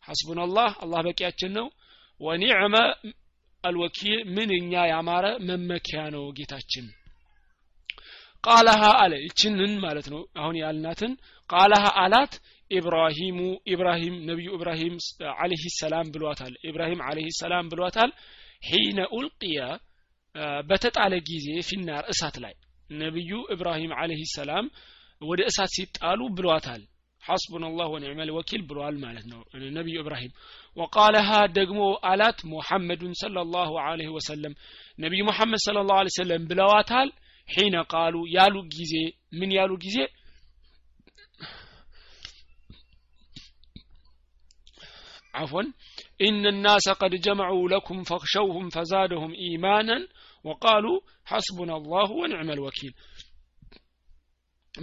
ሐስቡን አላህ አላህ በቂያችን ነው። ወኒዕመ አልወኪል ምንኛ ያማረ መመኪያ ነው ጌታችን። ቃለሃ አለ። ይችንን ማለት ነው። አሁን ያልናትን ቃለሃ አላት። ኢብራሂሙ ኢብራሂም ነቢዩ ኢብራሂም አለህ ሰላም ብሏታል። ኢብራሂም አለህ ሰላም ብሏታል ሒነ ኡልቅየ በተጣለ ጊዜ ፊናር እሳት ላይ ነቢዩ ኢብራሂም አለህ ሰላም ወደ እሳት ሲጣሉ ብሏታል። ሐስቡን አላህ ወኒዕመ ልወኪል ብሏል ማለት ነው ነቢዩ ኢብራሂም። ወቃለሃ ደግሞ አላት ሙሐመዱን ሰለ ላሁ አለህ ወሰለም። ነቢዩ ሙሐመድ ሰለ ላሁ ሰለም ብለዋታል። ሒነ ቃሉ ያሉ ጊዜ ምን ያሉ ጊዜ አፎን إن الناس قد جمعوا لكم فاخشوهم فزادهم إيمانا وقالوا حسبنا الله ونعم الوكيل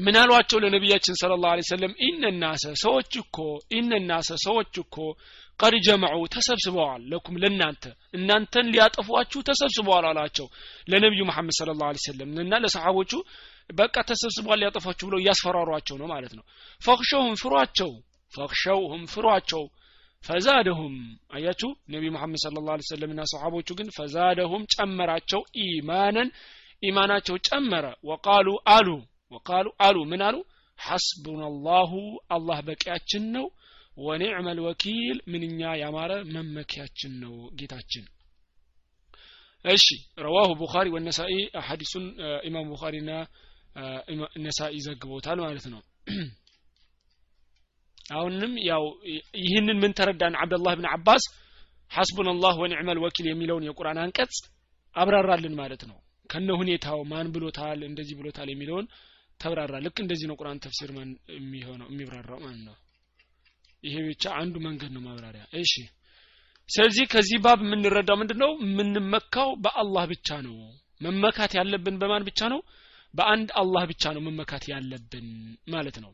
ምን አሏቸው ለነቢያችን ስለ ላሁ ሰለም ኢነናሰ ሰዎች እኮ ኢነናሰ ሰዎች እኮ ቀድ ጀመዑ ተሰብስበዋል ለኩም ለእናንተ እናንተን ሊያጠፏችሁ ተሰብስበዋል አላቸው ለነቢዩ መሐመድ ስለ ላሁ ሰለም እና ለሰሓቦቹ በቃ ተሰብስበዋል ሊያጠፏችሁ ብለው እያስፈራሯቸው ነው ማለት ነው ፈክሸውም ፍሯቸው ፈክሸውሁም ፍሯቸው ፈዛደሁም። አያችሁ ነቢ መሐመድ ስለ ላ ሰለም እና ሰሓቦቹ ግን ፈዛደሁም ጨመራቸው ኢማንን ኢማናቸው ጨመረ። ወቃሉ አሉ ወቃሉ አሉ። ምን አሉ? ሐስቡና ላሁ አላህ በቂያችን ነው። ወኒዕመ ልወኪል ምንኛ ያማረ መመኪያችን ነው ጌታችን። እሺ ረዋሁ ቡኻሪ ወነሳኢ። ሐዲሱን ኢማም ቡኻሪና ነሳኢ ዘግቦታል ማለት ነው አሁንም ያው ይህንን ምን ተረዳን? አብደላህ ብን አባስ ሐስቡን አላህ ወኒዕመ ልወኪል የሚለውን የቁርአን አንቀጽ አብራራልን ማለት ነው። ከነ ሁኔታው ማን ብሎታል እንደዚህ ብሎታል የሚለውን ተብራራ። ልክ እንደዚህ ነው ቁርአን ተፍሲር ማን የሚሆነው የሚብራራው ማለት ነው። ይሄ ብቻ አንዱ መንገድ ነው ማብራሪያ። እሺ ስለዚህ ከዚህ ባብ የምንረዳው ምንድነው? የምንመካው በአላህ ብቻ ነው። መመካት ያለብን በማን ብቻ ነው? በአንድ አላህ ብቻ ነው መመካት ያለብን ማለት ነው።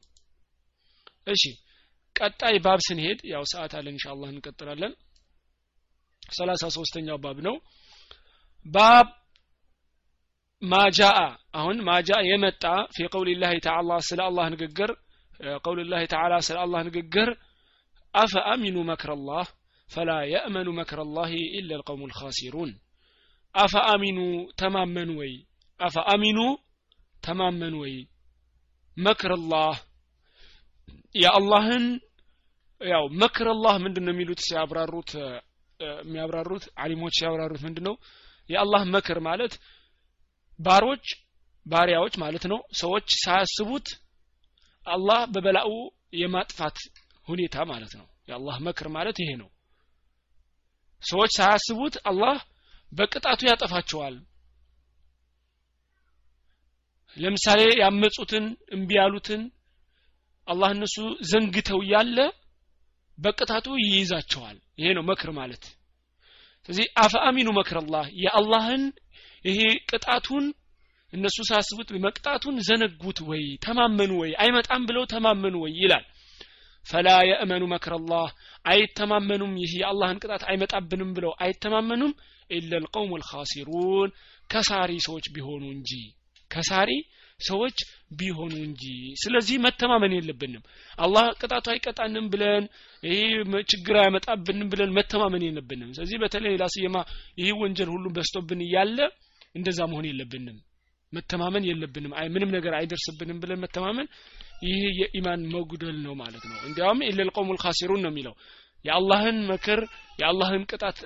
እሺ ቀጣይ ባብ ስንሄድ ያው ሰዓት አለን ኢንሻአላህ እንቀጥላለን። ሰላሳ ሶስተኛው ባብ ነው። ባብ ማጃአ አሁን ማጃ የመጣ ፊ ቀውሊላህ ተዓላ ስለ አላህ ንግግር ቀውልላህ ተዓላ ስለ አላህ ንግግር አፈ አሚኑ መክረላህ ፈላ የእመኑ መክረላህ ኢላ ልቀውሙ ልኻሲሩን አፈ አሚኑ ተማመኑ ወይ? አፈ አሚኑ ተማመኑ ወይ? መክረላህ የአላህን ያው መክረላህ ምንድን ነው የሚሉት ሲያብራሩት የሚያብራሩት አሊሞች ሲያብራሩት ምንድን ነው የአላህ መክር ማለት ባሮች ባሪያዎች ማለት ነው። ሰዎች ሳያስቡት አላህ በበላኡ የማጥፋት ሁኔታ ማለት ነው። የአላህ መክር ማለት ይሄ ነው። ሰዎች ሳያስቡት አላህ በቅጣቱ ያጠፋቸዋል። ለምሳሌ ያመጹትን እምቢ ያሉትን አላህ እነሱ ዘንግተው ያለ በቅጣቱ ይይዛቸዋል። ይሄ ነው መክር ማለት። ስለዚህ አፈአሚኑ መክረላህ የአላህን ይሄ ቅጣቱን እነሱ ሳስቡት መቅጣቱን ዘነጉት ወይ ተማመኑ ወይ አይመጣም ብለው ተማመኑ ወይ ይላል። ፈላ የእመኑ መክረላህ አይተማመኑም ይህ የአላህን ቅጣት አይመጣብንም ብለው አይተማመኑም። ኢለ ልቀውም ልካሲሩን ከሳሪ ሰዎች ቢሆኑ እንጂ። ከሳሪ ሰዎች ቢሆኑ እንጂ። ስለዚህ መተማመን የለብንም። አላህ ቅጣቱ አይቀጣንም ብለን ይህ ችግር አያመጣብንም ብለን መተማመን የለብንም። ስለዚህ በተለይ ላስየማ ይህ ወንጀል ሁሉ በስቶብን እያለ እንደዛ መሆን የለብንም። መተማመን የለብንም። አይ ምንም ነገር አይደርስብንም ብለን መተማመን ይህ የኢማን መጉደል ነው ማለት ነው። እንዲያውም ኢለል ቀውሙል ካሲሩን ነው የሚለው። የአላህን መክር የአላህን ቅጣት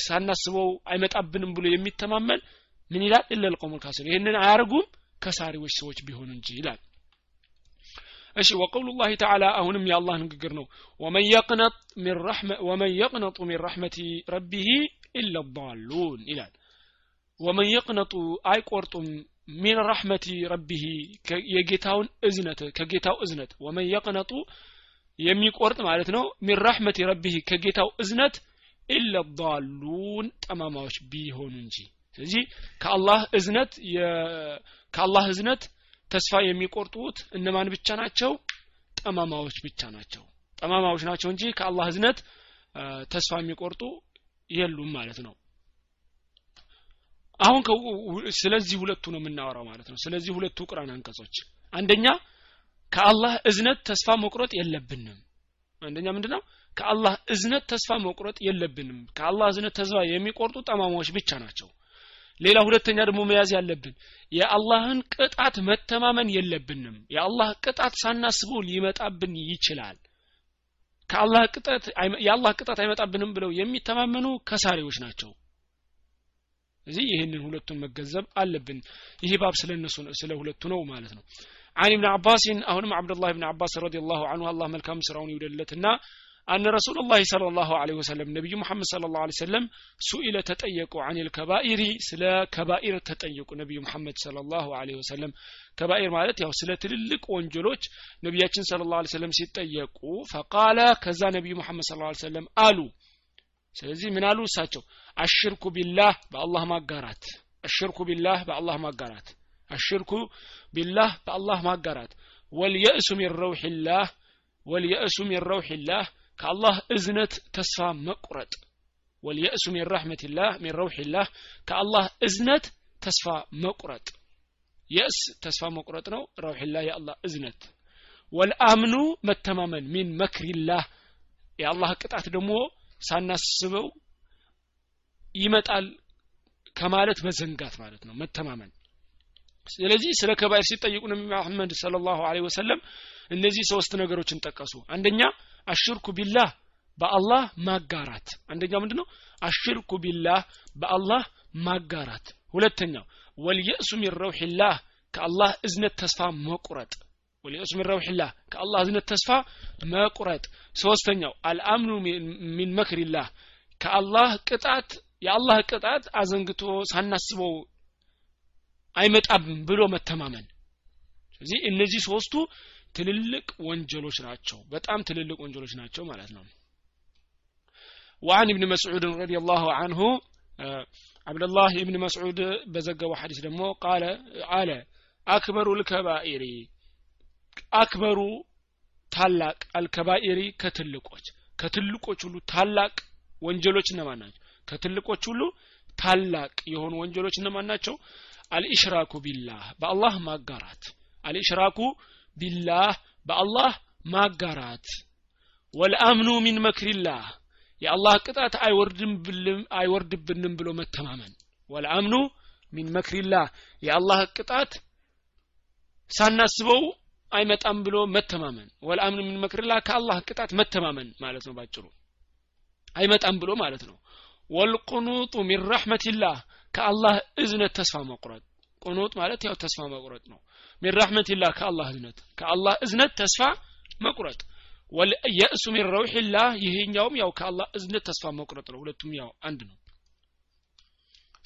ሳናስበው አይመጣብንም ብሎ የሚተማመን ምን ይላል? إلا القوم الخاسرون ይህንን አያርጉም ከሳሪዎች ሰዎች ቢሆኑ እንጂ ይላል። እሺ وقول الله تعالى አሁንም የአላህ ንግግር ነው። ومن يقنط من رحمة ربه إلا ይላል። ومن يقنط አይቆርጡም من رحمة ربه የጌታውን እዝነት ከጌታው እዝነት። ومن يقنط የሚቆርጥ ማለት ነው ሚን ረሕመቲ ረቢህ ከጌታው እዝነት ኢለ ዳሉን ቢሆኑ እንጂ ስለዚህ ከአላህ እዝነት ከአላህ እዝነት ተስፋ የሚቆርጡት እነማን ብቻ ናቸው? ጠማማዎች ብቻ ናቸው። ጠማማዎች ናቸው እንጂ ከአላህ እዝነት ተስፋ የሚቆርጡ የሉም ማለት ነው። አሁን ስለዚህ ሁለቱ ነው የምናወራው ማለት ነው። ስለዚህ ሁለቱ ቁርአን አንቀጾች። አንደኛ ከአላህ እዝነት ተስፋ መቁረጥ የለብንም። አንደኛ ምንድነው? ከአላህ እዝነት ተስፋ መቁረጥ የለብንም። ከአላህ እዝነት ተስፋ የሚቆርጡ ጠማማዎች ብቻ ናቸው ሌላ ሁለተኛ ደግሞ መያዝ ያለብን የአላህን ቅጣት መተማመን የለብንም። የአላህ ቅጣት ሳናስበው ሊመጣብን ይችላል። ከአላህ ቅጣት የአላህ ቅጣት አይመጣብንም ብለው የሚተማመኑ ከሳሪዎች ናቸው። እዚህ ይህንን ሁለቱን መገንዘብ አለብን። ይህ ባብ ስለነሱ ስለ ሁለቱ ነው ማለት ነው። አን ብን አባስን አሁንም አብዱላህ ብን አባስ ረዲ ላሁ አንሁ አላህ መልካም ስራውን ይውደለትና አነ ረሱል ላ ለ ላሁ ለ ወሰለም ነቢዩ ሙሐመድ ስለ ላሁ ለ ሰለም ሱኢለ ተጠየቁ አኒል ከባኢሪ ስለ ከባኢር ተጠየቁ ነቢዩ ሙሐመድ ስለ ላሁ ለ ወሰለም ከባኢር ማለት ያው ስለ ትልልቅ ወንጀሎች ነቢያችን ስለ ላሁ ለ ሰለም ሲጠየቁ ፈቃለ ከዛ ነቢዩ ሙሐመድ ስለ ላሁ ለ ሰለም አሉ። ስለዚህ ምን አሉ እሳቸው? አሽርኩ ቢላህ በአላህ ማጋራት አሽርኩ ቢላህ በአላህ ማጋራት አሽርኩ ቢላህ በአላህ ማጋራት። ወልየእሱ ሚን ረውሒላህ ወልየእሱ ሚን ረውሒላህ ከአላህ እዝነት ተስፋ መቁረጥ። ወልየእሱ ሚን ረሕመቲላህ ሚን ረውሒላህ ከአላህ እዝነት ተስፋ መቁረጥ። የእስ ተስፋ መቁረጥ ነው ረውሒላህ የአላህ እዝነት። ወልአምኑ መተማመን ሚን መክሪላህ የአላህ ቅጣት ደግሞ ሳናስበው ይመጣል ከማለት መዘንጋት ማለት ነው መተማመን። ስለዚህ ስለ ከባይር ሲጠይቁ ነቢ መሐመድ ሰለላሁ ዐለይሂ ወሰለም እነዚህ ሶስት ነገሮችን ጠቀሱ። አንደኛ አሽርኩ ቢላህ በአላህ ማጋራት። አንደኛው ምንድነው? አሽርኩ ቢላህ በአላህ ማጋራት። ሁለተኛው ወልየእሱ ሚን ረውሒላህ ከአላህ እዝነት ተስፋ መቁረጥ። ወልየእሱ ሚን ረውሒላህ ከአላህ እዝነት ተስፋ መቁረጥ። ሶስተኛው አልአምኑ ሚን መክሪላህ ከአላህ ቅጣት የአላህ ቅጣት አዘንግቶ ሳናስበው አይመጣብም ብሎ መተማመን። ስለዚህ እነዚህ ሶስቱ ትልልቅ ወንጀሎች ናቸው በጣም ትልልቅ ወንጀሎች ናቸው ማለት ነው وعن ابن مسعود رضي الله عنه عبد الله ابن مسعود بزقوا حديث دمو قال على أكبر الكبائر أكبر ታላቅ አልከባኢሪ ከትልቆች ከትልቆች ሁሉ ታላቅ ወንጀሎች እነማን ናቸው ከትልቆች ሁሉ ታላቅ የሆኑ ወንጀሎች እነማን ናቸው አልኢሽራኩ ቢላህ በአላህ ማጋራት አልኢሽራኩ ቢላህ በአላህ ማጋራት። ወልአምኑ ሚን መክሪላህ የአላህ ቅጣት አይወርድብንም ብሎ መተማመን። ወልአምኑ ሚን መክሪላህ የአላህ ቅጣት ሳናስበው አይመጣም ብሎ መተማመን። ወልአምኑ ሚን መክሪላህ ከአላህ ቅጣት መተማመን ማለት ነው ባጭሩ። አይመጣም ብሎ ማለት ነው። ወልቁኑጡ ሚን ረሕመቲላህ ከአላህ እዝነት ተስፋ መቁረጥ። ቁኑጥ ማለት ያው ተስፋ መቁረጥ ነው ሚን ረሕመቲላህ ከአላህ እዝነት ከአላህ እዝነት ተስፋ መቁረጥ ወልየእሱ ሚን ረውሒላህ ይሄኛውም ያው ከአላህ እዝነት ተስፋ መቁረጥ ነው. ሁለቱም ያው አንድ ነው።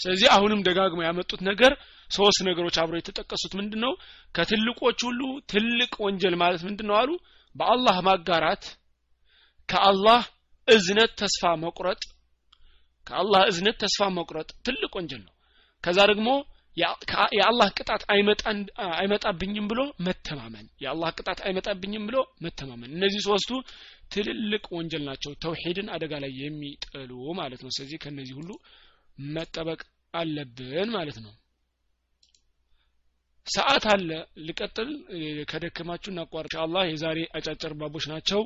ስለዚህ አሁንም ደጋግመው ያመጡት ነገር ሶስት ነገሮች አብረው የተጠቀሱት ምንድን ነው ከትልቆች ሁሉ ትልቅ ወንጀል ማለት ምንድን ነው አሉ? በአላህ ማጋራት ከአላህ እዝነት ተስፋ መቁረጥ። ከአላህ እዝነት ተስፋ መቁረጥ ትልቅ ወንጀል ነው። ከዛ ደግሞ የአላህ ቅጣት አይመጣብኝም ብሎ መተማመን። የአላህ ቅጣት አይመጣብኝም ብሎ መተማመን። እነዚህ ሶስቱ ትልልቅ ወንጀል ናቸው። ተውሂድን አደጋ ላይ የሚጥሉ ማለት ነው። ስለዚህ ከነዚህ ሁሉ መጠበቅ አለብን ማለት ነው። ሰዓት አለ። ልቀጥል። ከደከማችሁ እናቋርጥ። አላህ የዛሬ አጫጭር ባቦች ናቸው።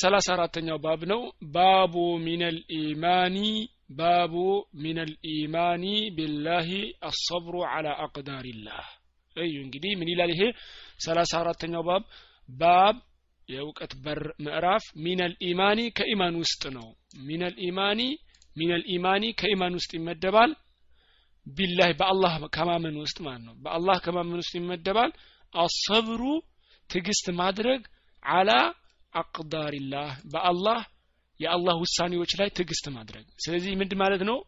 ሰላሳ አራተኛው ባብ ነው። ባቡ ሚነል ኢማኒ باب من الإيمان بالله الصبر على أقدار الله። እዩ እንግዲህ ምን ይላል ይሄ? ሰላሳ አራተኛው باب باب የእውቀት በር ምዕራፍ من الإيمان ከኢማን ውስጥ ነው። من الإيمان من الإيمان ከኢማን ውስጥ ይመደባል። بالله በአላህ ከማመን ውስጥ ማለት ነው። በአላህ ከማመን ውስጥ ይመደባል። الصبر ትግስት ማድረግ على አቅዳሪላህ። በአላህ የአላህ ውሳኔዎች ላይ ትግስት ማድረግ። ስለዚህ ምንድ ማለት ነው?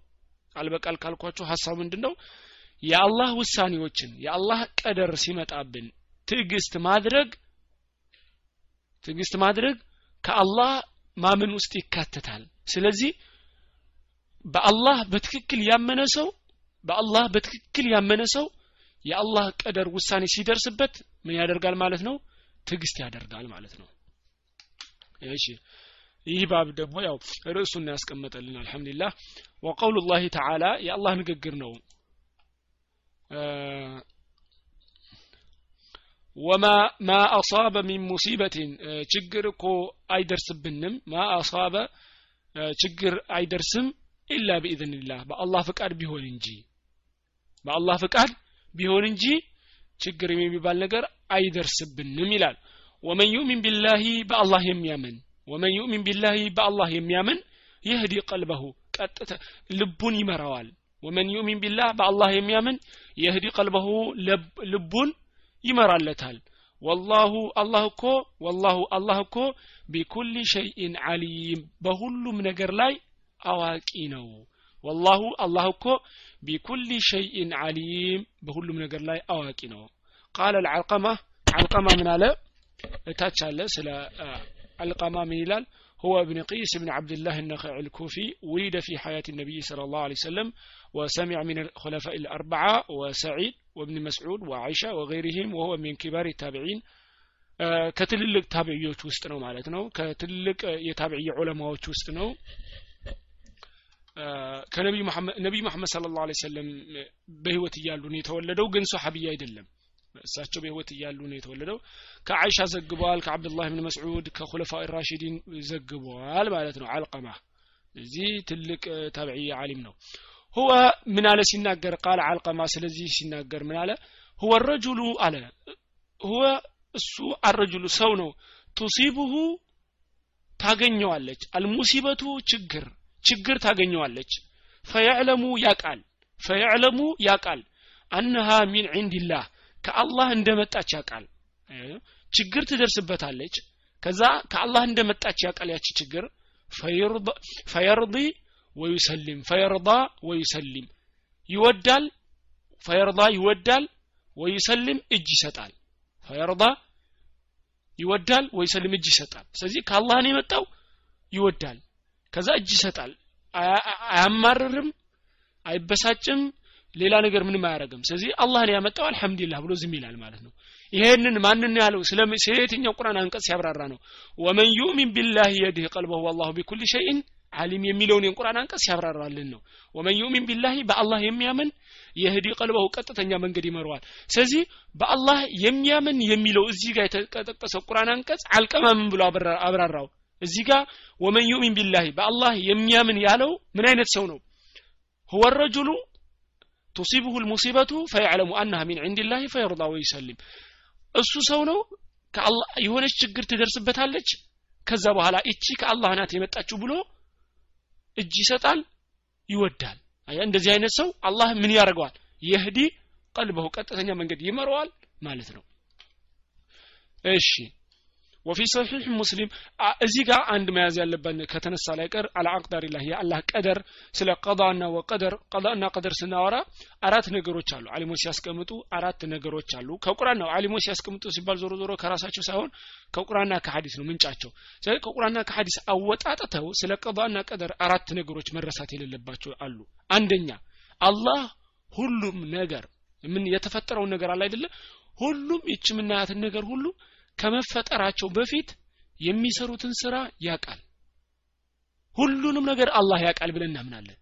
አልበቃል ካልኳቸው ሀሳብ ምንድን ነው የአላህ ውሳኔዎችን የአላህ ቀደር ሲመጣብን ትዕግስት ማድረግ ትዕግስት ማድረግ ከአላህ ማመን ውስጥ ይካተታል። ስለዚህ በአላህ በትክክል ያመነ ሰው በአላህ በትክክል ያመነ ሰው የአላህ ቀደር ውሳኔ ሲደርስበት ምን ያደርጋል ማለት ነው? ትዕግስት ያደርጋል ማለት ነው። እሺ ይህ ባብ ደግሞ ያው ርዕሱን ያስቀመጠልን አልহামዱሊላህ ወቀውሉ ላህ ተዓላ የአላህ ንግግር ነው። ወማ ማ አሳበ ሚን ሙሲበትን ችግር እኮ አይደርስብንም። ማ አሳበ ችግር አይደርስም ኢላ ቢኢዝንላህ። በአላህ ፍቃድ ቢሆን እንጂ በአላህ ፍቃድ ቢሆን እንጂ ችግር የሚባል ነገር አይደርስብንም ይላል። ومن يؤمن بالله በአላህ የሚያምን ومن يؤمن بالله በአላህ የሚያምን يهد قلبه ቀጥተ ልቡን ይመራዋል። ومن يؤمن بالله በአላህ የሚያምን يهد قلبه ልቡን ይመራለታል። والله አላህ እኮ والله አላህ እኮ بكل شيء عليم በሁሉም ነገር ላይ አዋቂ ነው። ወላሁ አላህ እኮ ቢኩል ሸይኢን አሊም በሁሉም ነገር ላይ አዋቂ ነው። ቃለ አልዓልቀማ አልቀማ ምን አለ? እታች አለ ስለ አልቀማ ምን ይላል هو ابن قيس بن عبد الله النخعي الكوفي ولد في حياة النبي صلى الله عليه وسلم وسمع من الخلفاء الأربعة وسعيد وابن مسعود وعائشة وغيرهم وهو من كبار التابعين ከትልልቅ ታቢዕዮች ውስጥ ነው ማለት ነው ከትልልቅ የታቢዕይ ዑለማዎች ውስጥ ነው ከነቢይ መሐመድ ስለ ላሁ ሰለም በህይወት እያሉ ነው የተወለደው ግን ሶሐቢያ አይደለም እሳቸው በህይወት እያሉ ነው የተወለደው። ከአይሻ ዘግበዋል ከአብዱላህ ብን መስዑድ ከኹለፋ ራሺዲን ዘግበዋል ማለት ነው። አልቀማ እዚህ ትልቅ ታብዒ ዓሊም ነው። ሁወ ምን አለ ሲናገር? ቃል አልቀማ ስለዚህ ሲናገር ምን አለ? ሁወ ረጁሉ አለ። ሁወ እሱ አረጁሉ ሰው ነው። ቱሲቡሁ ታገኘዋለች። አልሙሲበቱ ችግር ችግር ታገኘዋለች። ፈየዕለሙ ያቃል ፈየዕለሙ ያቃል። አነሃ ሚን ዒንዲላህ ከአላህ እንደመጣች ያቃል ችግር ትደርስበታለች። ከዛ ከአላህ እንደመጣች ያቃል ያቺ ችግር። ፈየርዲ ወዩሰሊም ፈየርዳ ወዩሰሊም። ይወዳል ፈየርዳ ይወዳል ወዩሰሊም እጅ ይሰጣል። ፈየርዳ ይወዳል ወይሰልም እጅ ይሰጣል። ስለዚህ ከአላህ ነው የመጣው ይወዳል። ከዛ እጅ ይሰጣል። አያማርርም አይበሳጭም ሌላ ነገር ምንም አያደረግም ስለዚህ አላህ ነው ያመጣው አልሐምዱሊላህ ብሎ ዝም ይላል ማለት ነው። ይሄንን ማንን ያለው? ስለ የትኛው ቁርአን አንቀጽ ሲያብራራ ነው? ወመን ዩሚን ቢላህ የድህ ቀልበሁ ወላሁ ቢኩል ሸይን عليم የሚለውን የቁርአን አንቀጽ ሲያብራራልን ነው። ومن يؤمن بالله በአላህ የሚያምን يهد قلبه ቀጥተኛ መንገድ ይመረዋል። ስለዚህ በአላህ የሚያምን የሚለው እዚህ ጋር የተጠቀሰው ቁርአን አንቀጽ አልቀማ ምን ብሎ አብራራው። እዚህ ጋር ومن يؤمن بالله በአላህ የሚያምን ያለው ምን አይነት ሰው ነው? هو تصيبه المصيبة فيعلم أنها من عند الله فيرضى ويسلم እሱ ሰው ነው የሆነች ችግር ትደርስበታለች። ከዛ በኋላ እቺ ከአላህ ናት የመጣችው ብሎ እጅ ይሰጣል ይወዳል። እንደዚህ አይነት ሰው አላህ ምን ያደርገዋል? የህዲ ቀልበው ቀጥተኛ መንገድ ይመረዋል ማለት ነው። እሺ። ወፊ ሰሒሕ ሙስሊም እዚህ ጋር አንድ መያዝ ያለበን ከተነሳ ላይ ቀር አልአቅዳር ላህ የአላህ ቀደር ስለ ቀዳና ወቀደር ቀዳና ቀደር ስናወራ አራት ነገሮች አሉ። አሊሞች ሲያስቀምጡ አራት ነገሮች አሉ። ከቁርአን ነው። አሊሞች ሲያስቀምጡ ሲባል ዞሮ ዞሮ ከራሳቸው ሳይሆን ከቁርአንና ከሐዲስ ነው ምንጫቸው። ስለዚህ ከቁርአንና ከሐዲስ አወጣጥተው ስለ ቀዳና ቀደር አራት ነገሮች መረሳት የሌለባቸው አሉ። አንደኛ አላህ ሁሉም ነገር ምን የተፈጠረውን ነገር አለ አይደለ? ሁሉም ይች ምናያትን ነገር ሁሉ ከመፈጠራቸው በፊት የሚሰሩትን ስራ ያቃል ሁሉንም ነገር አላህ ያቃል ብለን እናምናለን።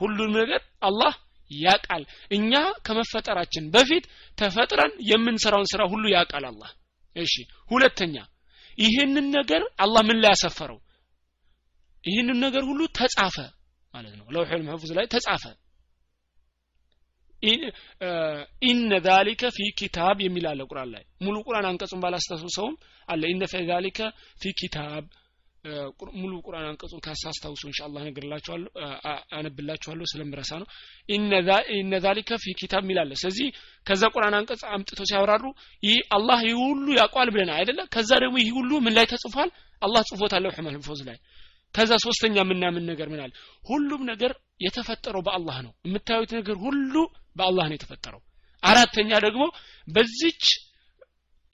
ሁሉንም ነገር አላህ ያቃል እኛ ከመፈጠራችን በፊት ተፈጥረን የምንሰራውን ስራ ሁሉ ያቃል አላህ። እሺ ሁለተኛ ይህንን ነገር አላህ ምን ላይ ያሰፈረው? ይህንን ነገር ሁሉ ተጻፈ ማለት ነው። ለውሑል መህፉዝ ላይ ተጻፈ ኢነ ዛሊከ ፊ ኪታብ የሚል አለ ቁርአን ላይ። ሙሉ ቁርአን አንቀጹን ባላስታውሰውም አለ። ኢነ ፊ ዛሊከ ፊ ኪታብ። ሙሉ ቁርአን አንቀጹን ካሳስታውሱ ኢንሻአላህ ነግርላችኋለሁ አነብላችኋለሁ ስለምረሳ ነው። ኢነ ዛሊከ ፊ ኪታብ አለ። ስለዚህ ከዛ ቁርአን አንቀጽ አምጥቶ ሲያብራሩ ይህ አላህ ይህ ሁሉ ያውቋል ብለና አይደለ? ከዛ ደግሞ ይህ ሁሉ ምን ላይ ተጽፏል? አላህ ጽፎታል ለውህ መህፉዝ ላይ። ከዛ ሶስተኛ የምናምን ነገር አለ? ሁሉም ነገር የተፈጠረው በአላህ ነው። የምታዩት ነገር ሁሉ በአላህ ነው የተፈጠረው። አራተኛ ደግሞ በዚች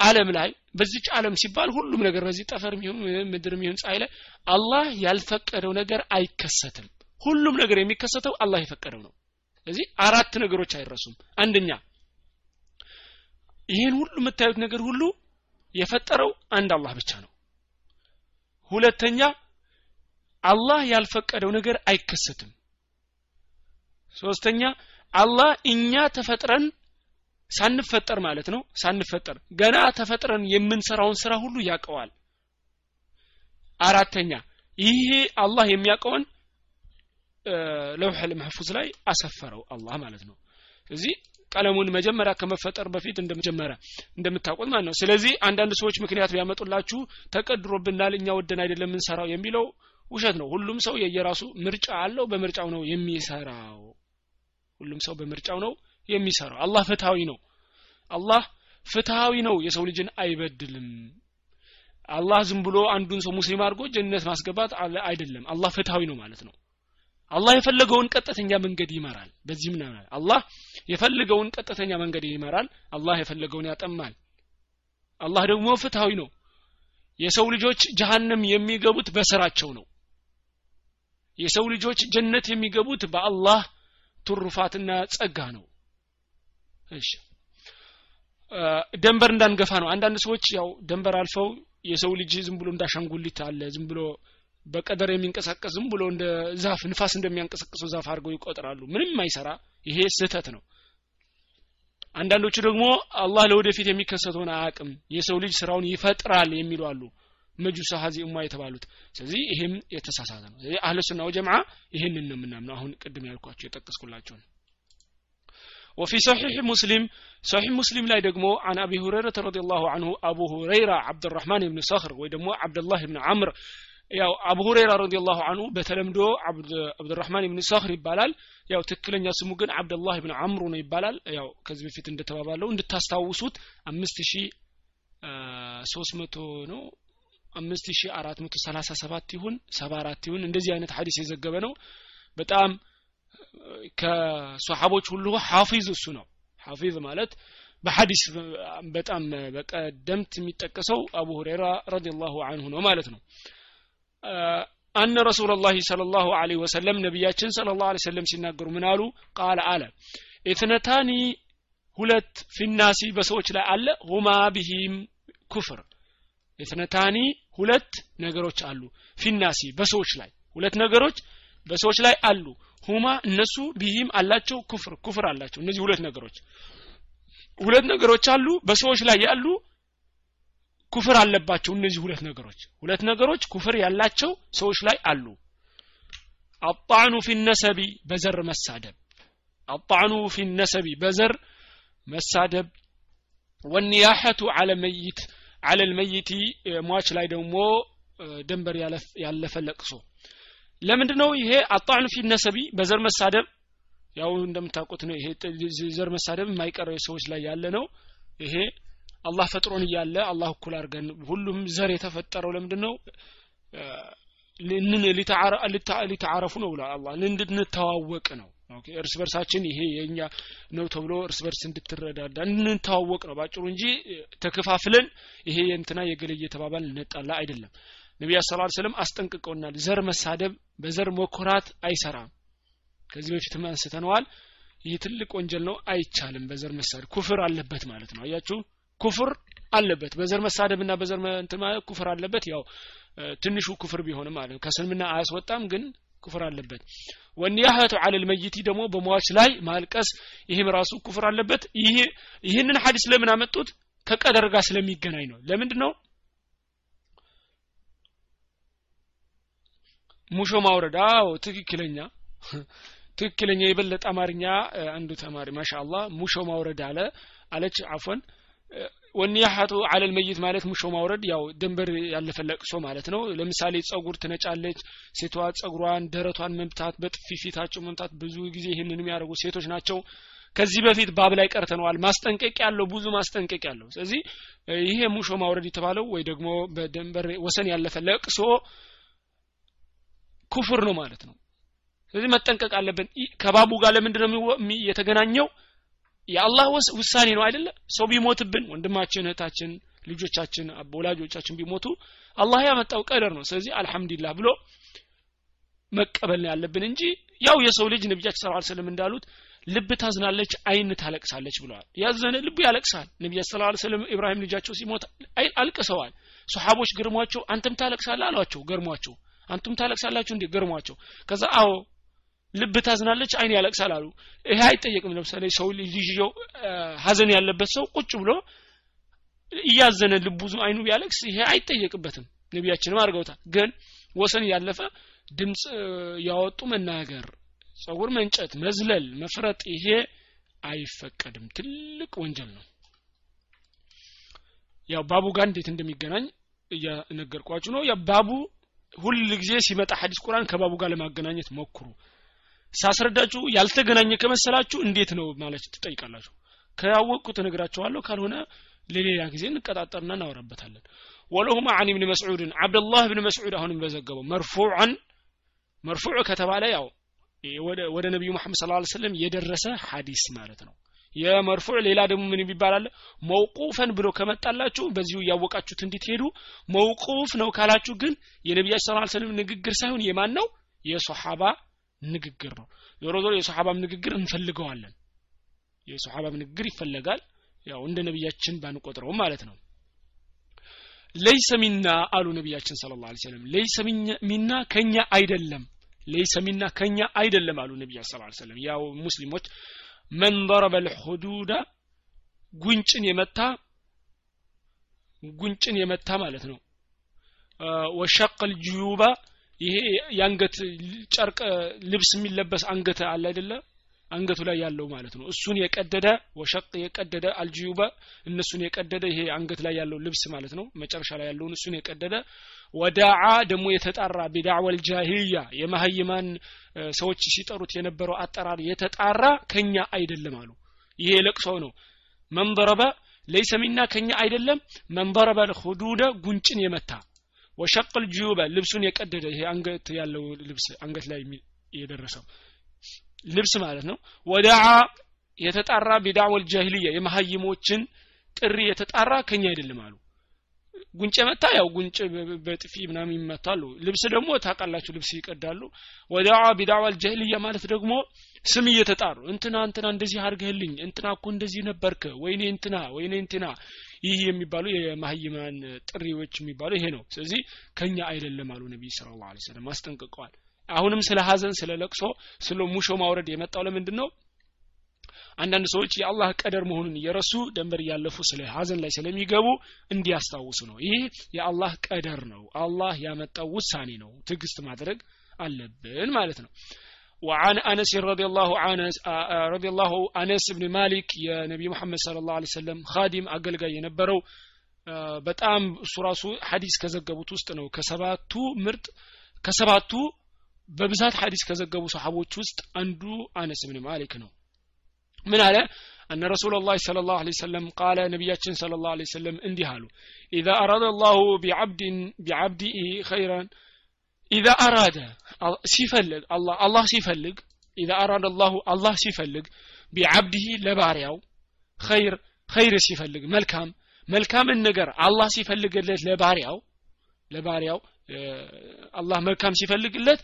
አለም ላይ በዚች አለም ሲባል ሁሉም ነገር በዚህ ጠፈር ሚሆን ምድር ሚሆን ፀሐይ ላይ አላህ ያልፈቀደው ነገር አይከሰትም። ሁሉም ነገር የሚከሰተው አላህ የፈቀደው ነው። ስለዚህ አራት ነገሮች አይረሱም። አንደኛ ይህን ሁሉ የምታዩት ነገር ሁሉ የፈጠረው አንድ አላህ ብቻ ነው። ሁለተኛ አላህ ያልፈቀደው ነገር አይከሰትም። ሶስተኛ አላህ እኛ ተፈጥረን ሳንፈጠር ማለት ነው ሳንፈጠር ገና ተፈጥረን የምንሰራውን ስራ ሁሉ ያውቀዋል። አራተኛ ይሄ አላህ የሚያውቀውን ለውሐል መህፉዝ ላይ አሰፈረው አላህ ማለት ነው። ስለዚህ ቀለሙን መጀመሪያ ከመፈጠር በፊት እንደመጀመሪያ እንደምታውቁት ማለት ነው። ስለዚህ አንዳንድ ሰዎች ምክንያት ቢያመጡላችሁ ተቀድሮብናል እኛ ወደን አይደለም የምንሰራው የሚለው ውሸት ነው። ሁሉም ሰው የየራሱ ምርጫ አለው በምርጫው ነው የሚሰራው ሁሉም ሰው በምርጫው ነው የሚሰራው። አላህ ፍትሃዊ ነው። አላህ ፍትሃዊ ነው። የሰው ልጅን አይበድልም። አላህ ዝም ብሎ አንዱን ሰው ሙስሊም አድርጎ ጀነት ማስገባት አይደለም። አላህ ፍትሃዊ ነው ማለት ነው። አላህ የፈለገውን ቀጥተኛ መንገድ ይመራል። በዚህ ምን አላህ የፈለገውን ቀጥተኛ መንገድ ይመራል። አላህ የፈለገውን ያጠማል። አላህ ደግሞ ፍትሃዊ ነው። የሰው ልጆች ጀሃነም የሚገቡት በስራቸው ነው። የሰው ልጆች ጀነት የሚገቡት በአላህ ትሩፋትና ጸጋ ነው። እሺ። ደንበር እንዳንገፋ ነው። አንዳንድ ሰዎች ያው ደንበር አልፈው የሰው ልጅ ዝም ብሎ እንዳሻንጉሊት አለ ዝም ብሎ በቀደር የሚንቀሳቀስ ዝም ብሎ እንደ ዛፍ ንፋስ እንደሚያንቀሳቅሰው ዛፍ አድርገው ይቆጥራሉ። ምንም አይሰራ ይሄ ስህተት ነው። አንዳንዶቹ ደግሞ አላህ ለወደፊት የሚከሰተውን አያቅም የሰው ልጅ ስራውን ይፈጥራል የሚሉ አሉ መጁሳ ሀዚ እማ የተባሉት ስለዚህ ይሄም የተሳሳተ ነው ስለዚህ አህለ ሱና ወጀምዓ ይህንን ነው የምናምነው አሁን ቅድም ያልኳቸው የጠቀስኩላቸው ነው وفي صحيح مسلم صحيح مسلم لا يدقمو عن أبي هريرة رضي الله عنه أبو هريرة عبد الرحمن بن صخر ويدمو عبد الله بن عمرو ያው አቡ ሁረይራ ረዲየላሁ አንሁ በተለምዶ አብዱራህማን ብን ሰኽር ይባላል ያው ትክክለኛ ስሙ ግን አብደላህ ብን አምሩ ነው ይባላል ያው ከዚህ በፊት እንደተባባለው እንድታስታውሱት አምስት ሺ ሶስት መቶ ነው አምስት ሺ አራት መቶ ሰላሳ ሰባት ይሁን ሰባ አራት ይሁን እንደዚህ አይነት ሀዲስ የዘገበ ነው። በጣም ከሶሐቦች ሁሉ ሐፊዝ እሱ ነው። ሐፊዝ ማለት በሐዲስ በጣም በቀደምት የሚጠቀሰው አቡ ሁረይራ ረዲየላሁ አንሁ ነው ማለት ነው። አነ ረሱላላህ ሰለላሁ ዐለይሂ ወሰለም ነቢያችን ሰለላሁ ዐለይሂ ወሰለም ሲናገሩ ምን አሉ? قال አለ اثنتان ሁለት في الناس በሰዎች ላይ አለ። هما بهم كفر። اثنتان ሁለት ነገሮች አሉ። في الناس በሰዎች ላይ ሁለት ነገሮች በሰዎች ላይ አሉ። هما እነሱ بهم አላቸው كفر ኩፍር አላቸው። እነዚህ ሁለት ነገሮች ሁለት ነገሮች አሉ። በሰዎች ላይ ያሉ ኩፍር አለባቸው። እነዚህ ሁለት ነገሮች ሁለት ነገሮች ኩፍር ያላቸው ሰዎች ላይ አሉ። አጣዕኑ ፊ ነሰቢ በዘር መሳደብ። አጣዕኑ ፊ በዘር መሳደብ። ወኒያሐቱ አለ መይት አለ ልመይቲ ሟች ላይ ደግሞ ደንበር ያለፈ ለቅሶ። ለምንድን ነው ይሄ አጣዕኑ ፊ ነሰቢ? በዘር መሳደብ። ያው እንደምታውቁት ነው ይሄ ዘር መሳደብ የማይቀረው ሰዎች ላይ ያለ ነው። ይሄ አላህ ፈጥሮን እያለ አላህ እኩል አድርገን ሁሉም ዘር የተፈጠረው ለምንድን ነው ሊተዓረፉ ነው ብሏል አላህ። እንድንተዋወቅ ነው እርስ በርሳችን ይሄ የኛ ነው ተብሎ እርስ በርስ እንድትረዳዳ እንተዋወቅ ነው ባጭሩ እንጂ ተከፋፍለን ይሄ የእንትና የገለ እየተባባል እንጣላ አይደለም። ነቢያ ስ ሰለም አስጠንቅቀውናል። ዘር መሳደብ በዘር መኮራት አይሰራም። ከዚህ በፊትም አንስተነዋል። ይህ ትልቅ ወንጀል ነው አይቻልም በዘር መሳደብ። ኩፍር አለበት ማለት ነው። አያችሁ ኩፍር አለበት። በዘር መሳደብና በዘር እንትን ኩፍር አለበት። ያው ትንሹ ኩፍር ቢሆንም ማለት ከስልምና አያስወጣም ግን ኩፍር አለበት። ወኒያህቱ አለ ልመይቲ ደግሞ በሟች ላይ ማልቀስ ይህም ራሱ ኩፍር አለበት። ይህ ይህንን ሀዲስ ለምን አመጡት? ከቀደር ጋር ስለሚገናኝ ነው። ለምንድን ነው ሙሾ ማውረድ። አዎ ትክክለኛ ትክክለኛ የበለጠ አማርኛ አንዱ ተማሪ ማሻአላህ ሙሾ ማውረድ አለ። አለች አፎን ወኒያሐቱ አለል መይት ማለት ሙሾ ማውረድ ያው ድንበር ያለፈ ለቅሶ ማለት ነው። ለምሳሌ ጸጉር ትነጫለች ሴቷ ጸጉሯን ደረቷን መምታት በጥፊ ፊታቸው መምታት ብዙ ጊዜ ይህንን የሚያደርጉ ሴቶች ናቸው። ከዚህ በፊት ባብ ላይ ቀርተነዋል። ማስጠንቀቅ ያለው ብዙ ማስጠንቀቅ ያለው ስለዚህ ይሄ ሙሾ ማውረድ የተባለው ወይ ደግሞ በደንበር ወሰን ያለፈ ለቅሶ ኩፍር ነው ማለት ነው። ስለዚህ መጠንቀቅ አለብን። ከባቡ ጋር ለምንድን ነው የተገናኘው የአላህ ውሳኔ ነው አይደለ? ሰው ቢሞትብን ወንድማችን እህታችን ልጆቻችን ወላጆቻችን ቢሞቱ አላህ ያመጣው ቀደር ነው። ስለዚህ አልহামዱሊላህ ብሎ መቀበል ነው ያለብን እንጂ ያው የሰው ልጅ ሰለላሁ ዐለይሂ ወሰለም እንዳሉት ልብ ታዝናለች አይን ታለቅሳለች ብለዋል። ያዘነ ልቡ ያለቅሳል። ሰለላሁ ዐለይሂ ወሰለም ኢብራሂም ልጃቸው ሲሞት አልቅሰዋል። ሱሐቦች ገርሟቸው አንተም ታለቅሳለህ አሏቸው። ገርሟቸው። አንቱም ታለቅሳላችሁ እንዴ? ገርሟቸው። ከዛ አዎ ልብ ታዝናለች አይን ያለቅሳል አሉ። ይሄ አይጠየቅም። ለምሳሌ ሰው ልጅየው ሀዘን ያለበት ሰው ቁጭ ብሎ እያዘነ ልቡ አይኑ ቢያለቅስ ይሄ አይጠየቅበትም። ነቢያችንም አድርገውታል። ግን ወሰን ያለፈ ድምፅ ያወጡ መናገር ጸጉር መንጨት መዝለል መፍረጥ ይሄ አይፈቀድም። ትልቅ ወንጀል ነው። ያው ባቡ ጋር እንዴት እንደሚገናኝ እየነገርኳችሁ ነው። ባቡ ሁል ጊዜ ሲመጣ ሐዲስ ቁርአን ከባቡ ጋር ለማገናኘት ሞክሩ ሳስረዳችሁ ያልተገናኘ ከመሰላችሁ እንዴት ነው ማለት ትጠይቃላችሁ? ከያወቅኩት እነግራችኋለሁ ካልሆነ ለሌላ ጊዜ እንቀጣጠርና እናወራበታለን። ወለሁማ አን ብን መስዑድን አብደላህ ብን መስዑድ አሁንም በዘገበው መርፉዓን መርፉዕ ከተባለ ያው ወደ ነቢዩ መሐመድ ስለ ሰለም የደረሰ ሐዲስ ማለት ነው። የመርፉዕ ሌላ ደግሞ ምን ይባላል መውቁፈን ብሎ ከመጣላችሁ በዚሁ እያወቃችሁት እንድትሄዱ መውቁፍ ነው ካላችሁ ግን የነቢያችን ዐለይሂ ወሰለም ንግግር ሳይሆን የማን ነው? የሶሐባ ንግግር ነው። ዞሮ ዞሮ የሶሐባም ንግግር እንፈልገዋለን። የሶሐባም ንግግር ይፈለጋል። ያው እንደ ነቢያችን ባንቆጥረውም ማለት ነው። ለይሰ ሚና አሉ ነቢያችን ስለ ላ ሰለም ለይሰ ሚና ከኛ አይደለም ለይሰ ሚና ከኛ አይደለም አሉ ነቢያ ስ ሰለም ያው ሙስሊሞች መን ضረበ ልሑዱዳ ጉንጭን የመታ ጉንጭን የመታ ማለት ነው። ወሸቅ ልጅዩባ ይሄ የአንገት ጨርቅ ልብስ የሚለበስ አንገት አለ አይደለ? አንገቱ ላይ ያለው ማለት ነው። እሱን የቀደደ ወሸቅ የቀደደ አልጅዩበ እነሱን የቀደደ ይሄ አንገት ላይ ያለው ልብስ ማለት ነው። መጨረሻ ላይ ያለውን እሱን የቀደደ ወዳዓ ደግሞ የተጣራ ቢዳዕወል ጃሂልያ የማህይማን ሰዎች ሲጠሩት የነበረው አጠራር የተጣራ ከኛ አይደለም አሉ። ይሄ ለቅሶ ነው። መንበረበ ለይሰ ሚና ከኛ አይደለም። መንበረበ ልሁዱደ ጉንጭን የመታ ወሸቅል ጅዩበ ልብሱን የቀደደ ይሄ አንገት ያለው ልብስ አንገት ላይ የደረሰው ልብስ ማለት ነው። ወዳዓ የተጣራ ቢዳዕወል ጃሂልያ የመሀይሞችን ጥሪ የተጣራ ከኛ አይደለም አሉ። ጉንጭ የመታ ያው ጉንጭ በጥፊ ምናምን ይመታሉ። ልብስ ደግሞ ታውቃላችሁ ልብስ ይቀዳሉ። ወዳዓ ቢዳዕወል ጃሂልያ ማለት ደግሞ ስም እየተጣሩ እንትና እንትና እንደዚህ አርገህልኝ እንትና እኮ እንደዚህ ነበርክ ወይኔ እንትና ወይኔ እንትና ይህ የሚባሉ የማህይማን ጥሪዎች የሚባሉ ይሄ ነው። ስለዚህ ከኛ አይደለም አሉ ነቢይ ስለ ላ ሰለም አስጠንቅቀዋል። አሁንም ስለ ሀዘን ስለ ለቅሶ ስለ ሙሾ ማውረድ የመጣው ለምንድን ነው አንዳንድ ሰዎች የአላህ ቀደር መሆኑን እየረሱ ደንበር እያለፉ ስለ ሀዘን ላይ ስለሚገቡ እንዲያስታውሱ ነው። ይህ የአላህ ቀደር ነው። አላህ ያመጣው ውሳኔ ነው። ትዕግስት ማድረግ አለብን ማለት ነው وعن أنس رضي الله عنس رضي الله أنس بن مالك يا نبي محمد صلى الله عليه وسلم خادم أقل የነበረው በጣም እሱ ራሱ ሐዲስ ከዘገቡት ውስጥ ነው ከሰባቱ ምርጥ ከሰባቱ በብዛት ሐዲስ ከዘገቡ ሰሓቦች ውስጥ አንዱ አነስ ብን ማሊክ ነው ምን አለ أن رسول الله صلى الله عليه وسلم قال نبياتنا صلى الله عليه وسلم اندي هالو إذا أراد الله بعبد بعبده خيرا ኢዛ አራደ ሲፈልግ አላህ አላህ ሲፈልግ ኢዛ አራደ አላሁ አላህ ሲፈልግ ቢዓብዲሂ ለባሪያው ኸይር ኸይር ሲፈልግ መልካም መልካምን ነገር አላህ ሲፈልግለት ለባሪያው ለባሪያው አላህ መልካም ሲፈልግለት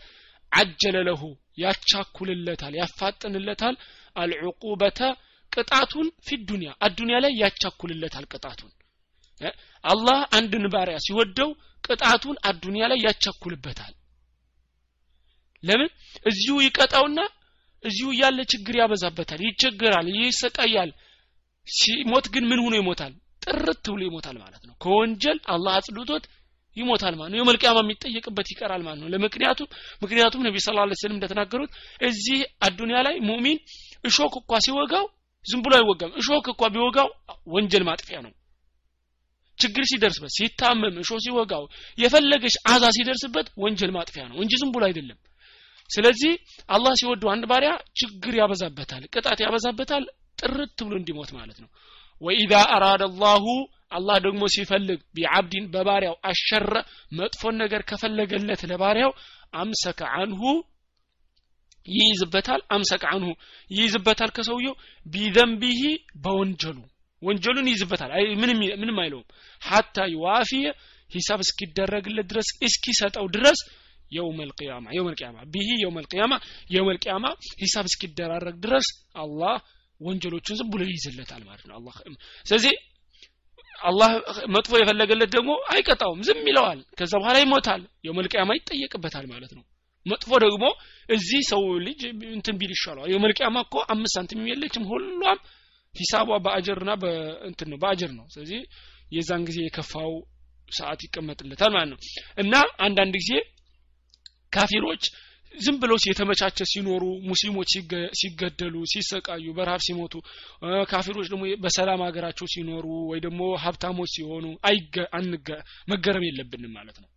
አጀለ ለሁ ያቻኩልለታል ያፋጥንለታል። አልዕቁበተ ቅጣቱን ፊ ዱንያ አዱንያ ላይ ያቻኩልለታል ቅጣቱን። አላህ አንድን ባሪያ ሲወደው ቅጣቱን አዱንያ ላይ ያቻኩልበታል። ለምን? እዚሁ ይቀጣውና እዚሁ ያለ ችግር ያበዛበታል ይቸገራል ይሰቃያል። ሲሞት ግን ምን ሆኖ ይሞታል? ጥርት ብሎ ይሞታል ማለት ነው። ከወንጀል አላህ አጽድቶት ይሞታል ማለት ነው። የመልቂያማ የሚጠየቅበት ይቀራል ማለት ነው። ለምክንያቱም ምክንያቱም ነቢ ስለ ላ ስለም እንደተናገሩት እዚህ አዱንያ ላይ ሙሚን እሾክ እኳ ሲወጋው ዝም ብሎ አይወጋም። እሾክ እኳ ቢወጋው ወንጀል ማጥፊያ ነው። ችግር ሲደርስበት ሲታመም እሾ ሲወጋው የፈለገች አዛ ሲደርስበት ወንጀል ማጥፊያ ነው እንጂ ዝም ብሎ አይደለም ስለዚህ አላህ ሲወዱ አንድ ባሪያ ችግር ያበዛበታል ቅጣት ያበዛበታል ጥርት ብሎ እንዲሞት ማለት ነው። ወኢዛ አራደ አላሁ አላህ ደግሞ ሲፈልግ ቢዓብዲን በባሪያው አሸረ መጥፎን ነገር ከፈለገለት ለባሪያው አምሰከ አንሁ ይይዝበታል አምሰከ አንሁ ይይዝበታል ከሰውየው ቢዘንቢሂ በወንጀሉ ወንጀሉን ይይዝበታል። ምንም አይለውም። ሐታ ይዋፊየ ሂሳብ እስኪደረግለት ድረስ እስኪሰጠው ድረስ የውም ልቅያማ የውም ልቅያማ ቢሂ የውም ልቅያማ ሂሳብ እስኪደራረግ ድረስ አላህ ወንጀሎቹን ዝም ብሎ ይይዝለታል ማለት ነው። አላህ ስለዚህ አላህ መጥፎ የፈለገለት ደግሞ አይቀጣውም ዝም ይለዋል። ከዛ በኋላ ይሞታል የመልቅያማ ይጠየቅበታል ማለት ነው። መጥፎ ደግሞ እዚህ ሰው ልጅ እንትን ቢል ይሻለዋል። የመልቅያማ እኮ አምስት ሳንቲም የለችም ሁሏም ሂሳቧ በአጀርና በእንትን ነው በአጀር ነው። ስለዚህ የዛን ጊዜ የከፋው ሰዓት ይቀመጥለታል ማለት ነው። እና አንዳንድ ጊዜ ካፊሮች ዝም ብለው የተመቻቸ ሲኖሩ ሙስሊሞች ሲገደሉ ሲሰቃዩ በረሀብ ሲሞቱ ካፊሮች ደግሞ በሰላም ሀገራቸው ሲኖሩ ወይ ደግሞ ሀብታሞች ሲሆኑ መገረም የለብንም ማለት ነው።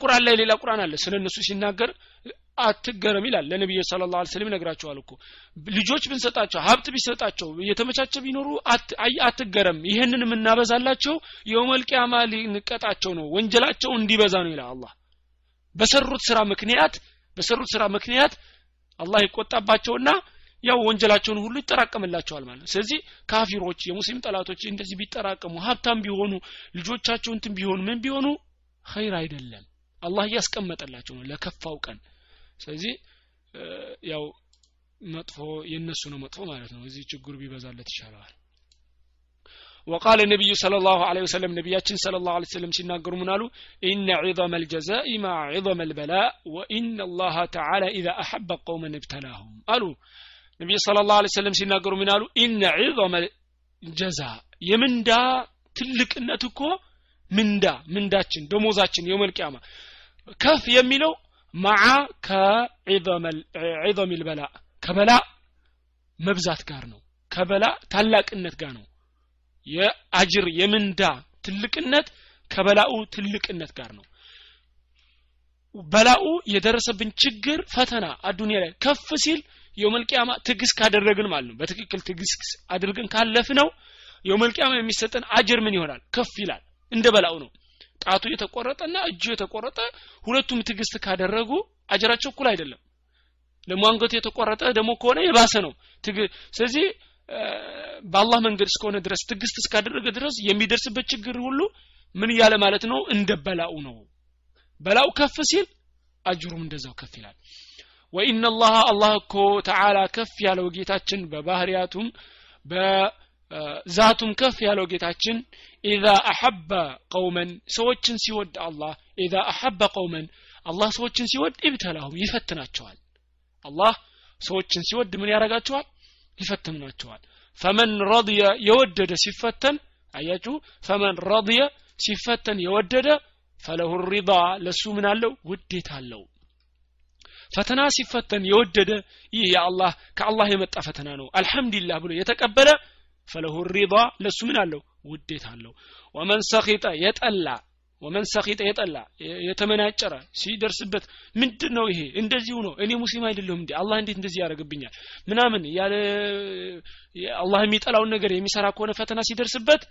ቁርአን ላይ ሌላ ቁርአን አለ። ስለ እነሱ ሲናገር አትገረም ይላል። ለነቢዩ ስለ ላ ስለም ይነግራቸዋል እኮ። ልጆች ብንሰጣቸው ሀብት ቢሰጣቸው የተመቻቸ ቢኖሩ አትገረም። ይህንን የምናበዛላቸው የውመልቅያማ ሊንቀጣቸው ነው። ወንጀላቸው እንዲበዛ ነው ይላል አላህ በሰሩት ስራ ምክንያት በሰሩት ስራ ምክንያት አላህ ይቆጣባቸውና ያው ወንጀላቸውን ሁሉ ይጠራቀምላቸዋል ማለት ስለዚህ ካፊሮች የሙስሊም ጠላቶች እንደዚህ ቢጠራቀሙ ሀብታም ቢሆኑ ልጆቻቸው እንትን ቢሆኑ ምን ቢሆኑ? ኸይር አይደለም። አላህ እያስቀመጠላቸው ነው ለከፋው ቀን። ስለዚህ ያው መጥፎ የነሱ ነው መጥፎ ማለት ነው። እዚህ ችግሩ ቢበዛለት ይሻለዋል وقال النبي صلى الله عليه وسلم نبياتنا صلى الله عليه وسلم سيناغروا منالو إن عظم الجزاء مع عظم البلاء وإن الله تعالى إذا أحب قوما ابتلاهم قالوا نبي صلى الله عليه وسلم سيناغروا منالو إن عظم الجزاء يمندا ትልቅነት እኮ ምንዳ ምንዳችን ደሞዛችን የውመል ቂያማ ከፍ የሚለው መዓ ከዒዘም ልበላ ከበላ መብዛት ጋር ነው ከበላ ታላቅነት ጋር ነው የአጅር የምንዳ ትልቅነት ከበላኡ ትልቅነት ጋር ነው። በላኡ የደረሰብን ችግር ፈተና አዱኒያ ላይ ከፍ ሲል የውመልቅያማ ትግስ ካደረግን ማለት ነው። በትክክል ትግስ አድርገን ካለፍ ነው የውመልቅያማ የሚሰጠን አጅር ምን ይሆናል? ከፍ ይላል። እንደ በላኡ ነው። ጣቱ የተቆረጠና እጁ የተቆረጠ ሁለቱም ትግስት ካደረጉ አጀራቸው እኩል አይደለም። ለሟንገቱ የተቆረጠ ደግሞ ከሆነ የባሰ ነው። ስለዚህ በአላህ መንገድ እስከሆነ ድረስ ትግስት እስካደረገ ድረስ የሚደርስበት ችግር ሁሉ ምን እያለ ማለት ነው? እንደ በላኡ ነው። በላው ከፍ ሲል አጅሩም እንደዛው ከፍ ይላል። ወኢነ ላህ አላህ እኮ ተዓላ ከፍ ያለው ጌታችን በባህርያቱም በዛቱም ከፍ ያለው ጌታችን። ኢዛ አሐበ ቀውመን ሰዎችን ሲወድ አላህ። ኢዛ አሐበ ቀውመን አላህ ሰዎችን ሲወድ ኢብተላሁም ይፈትናቸዋል። አላህ ሰዎችን ሲወድ ምን ያደርጋቸዋል ይፈትናቸዋል። ፈመን ረضየ የወደደ ሲፈተን አያችሁ? ፈመን ረضየ ሲፈተን የወደደ ፈለሁ ሪዳ ለሱ ምን አለው? ውዴታ አለው። ፈተና ሲፈተን የወደደ ይህ የአላህ ከአላህ የመጣ ፈተና ነው። አልሐምዱሊላህ ብሎ የተቀበለ ፈለሁ ሪዳ ለሱ ምን አለው? ውዴታ አለው። ወመን ሰኺጠ የጠላ ወመን ሰኺጠ የጠላ የተመናጨረ ሲደርስበት ምንድን ነው ይሄ? እንደዚሁ ነው። እኔ ሙስሊም አይደለሁም እንዴ? አላህ እንዴት እንደዚህ ያደርግብኛል? ምናምን ያለ አላህ የሚጠላውን ነገር የሚሰራ ከሆነ ፈተና ሲደርስበት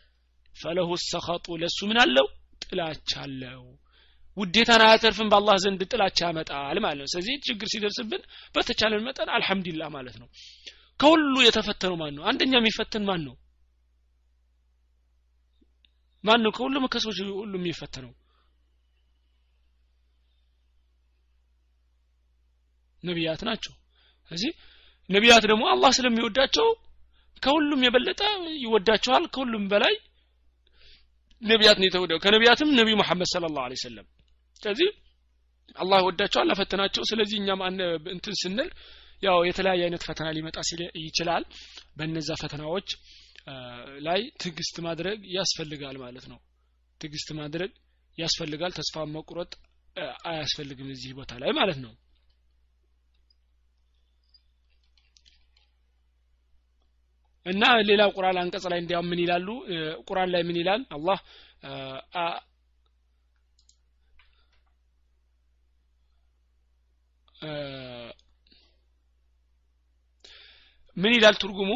ፈለሁ ሰኸጡ ለሱ ምን አለው? ጥላቻ አለው። ውዴታን አያተርፍም በአላህ ዘንድ ጥላቻ ያመጣል ማለት ነው። ስለዚህ ችግር ሲደርስብን በተቻለን መጠን አልሐምዱሊላህ ማለት ነው። ከሁሉ የተፈተነው ማን ነው? አንደኛ የሚፈተን ማን ነው ማን ነው ከሁሉም ከሰዎች ሁሉ የሚፈተነው? ነቢያት ናቸው። ስለዚህ ነቢያት ደግሞ አላህ ስለሚወዳቸው ከሁሉም የበለጠ ይወዳቸዋል። ከሁሉም በላይ ነቢያት ነው የተወደው። ከነቢያትም ነቢዩ መሐመድ ስለ ላሁ ሰለም ስለዚህ አላህ ወዳቸዋል አፈተናቸው ስለዚህ እኛም እንትን ስንል ያው የተለያየ አይነት ፈተና ሊመጣ ይችላል። በነዛ ፈተናዎች ላይ ትግስት ማድረግ ያስፈልጋል ማለት ነው። ትግስት ማድረግ ያስፈልጋል ተስፋ መቁረጥ አያስፈልግም እዚህ ቦታ ላይ ማለት ነው። እና ሌላ ቁርአን አንቀጽ ላይ እንዲያውም ምን ይላሉ? ቁርአን ላይ ምን ይላል? አላህ ምን ይላል ትርጉሙ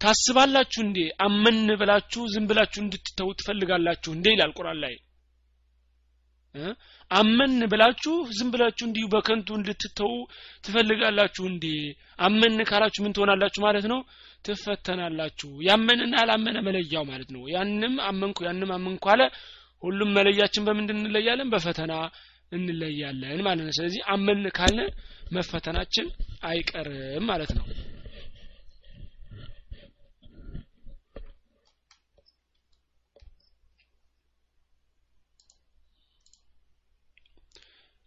ታስባላችሁ እንዴ? አመን ብላችሁ ዝም ብላችሁ እንድትተው ትፈልጋላችሁ እንዴ? ይላል ቁርአን ላይ። አመን ብላችሁ ዝም ብላችሁ እንዲሁ በከንቱ እንድትተው ትፈልጋላችሁ እንዴ? አመን ካላችሁ ምን ትሆናላችሁ ማለት ነው? ትፈተናላችሁ። ያመንና ያላመነ መለያው ማለት ነው። ያንም አመንኩ ያንም አመንኩ አለ። ሁሉም መለያችን በምንድን እንለያለን? በፈተና እንለያለን ማለት ነው። ስለዚህ አመን ካለ መፈተናችን አይቀርም ማለት ነው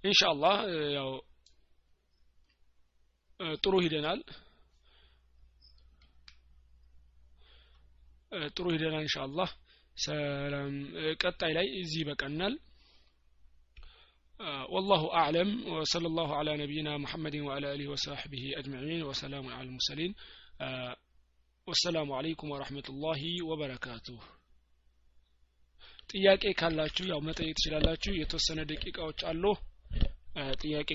ኢንሻአላህ ያው ጥሩ ሂደናል ጥሩ ሂደናል ኢንሻአላህ ሰላም ቀጣይ ላይ እዚህ ይበቃናል والله أعلم وصلى الله على نبينا محمد وعلى آله وصحبه أجمعين وسلام على المرسلين والسلام عليكم ورحمة الله وبركاته ጥያቄ ካላችሁ ያው መጠየቅ ትችላላችሁ የተወሰነ ደቂቃዎች አሉ ጥያቄ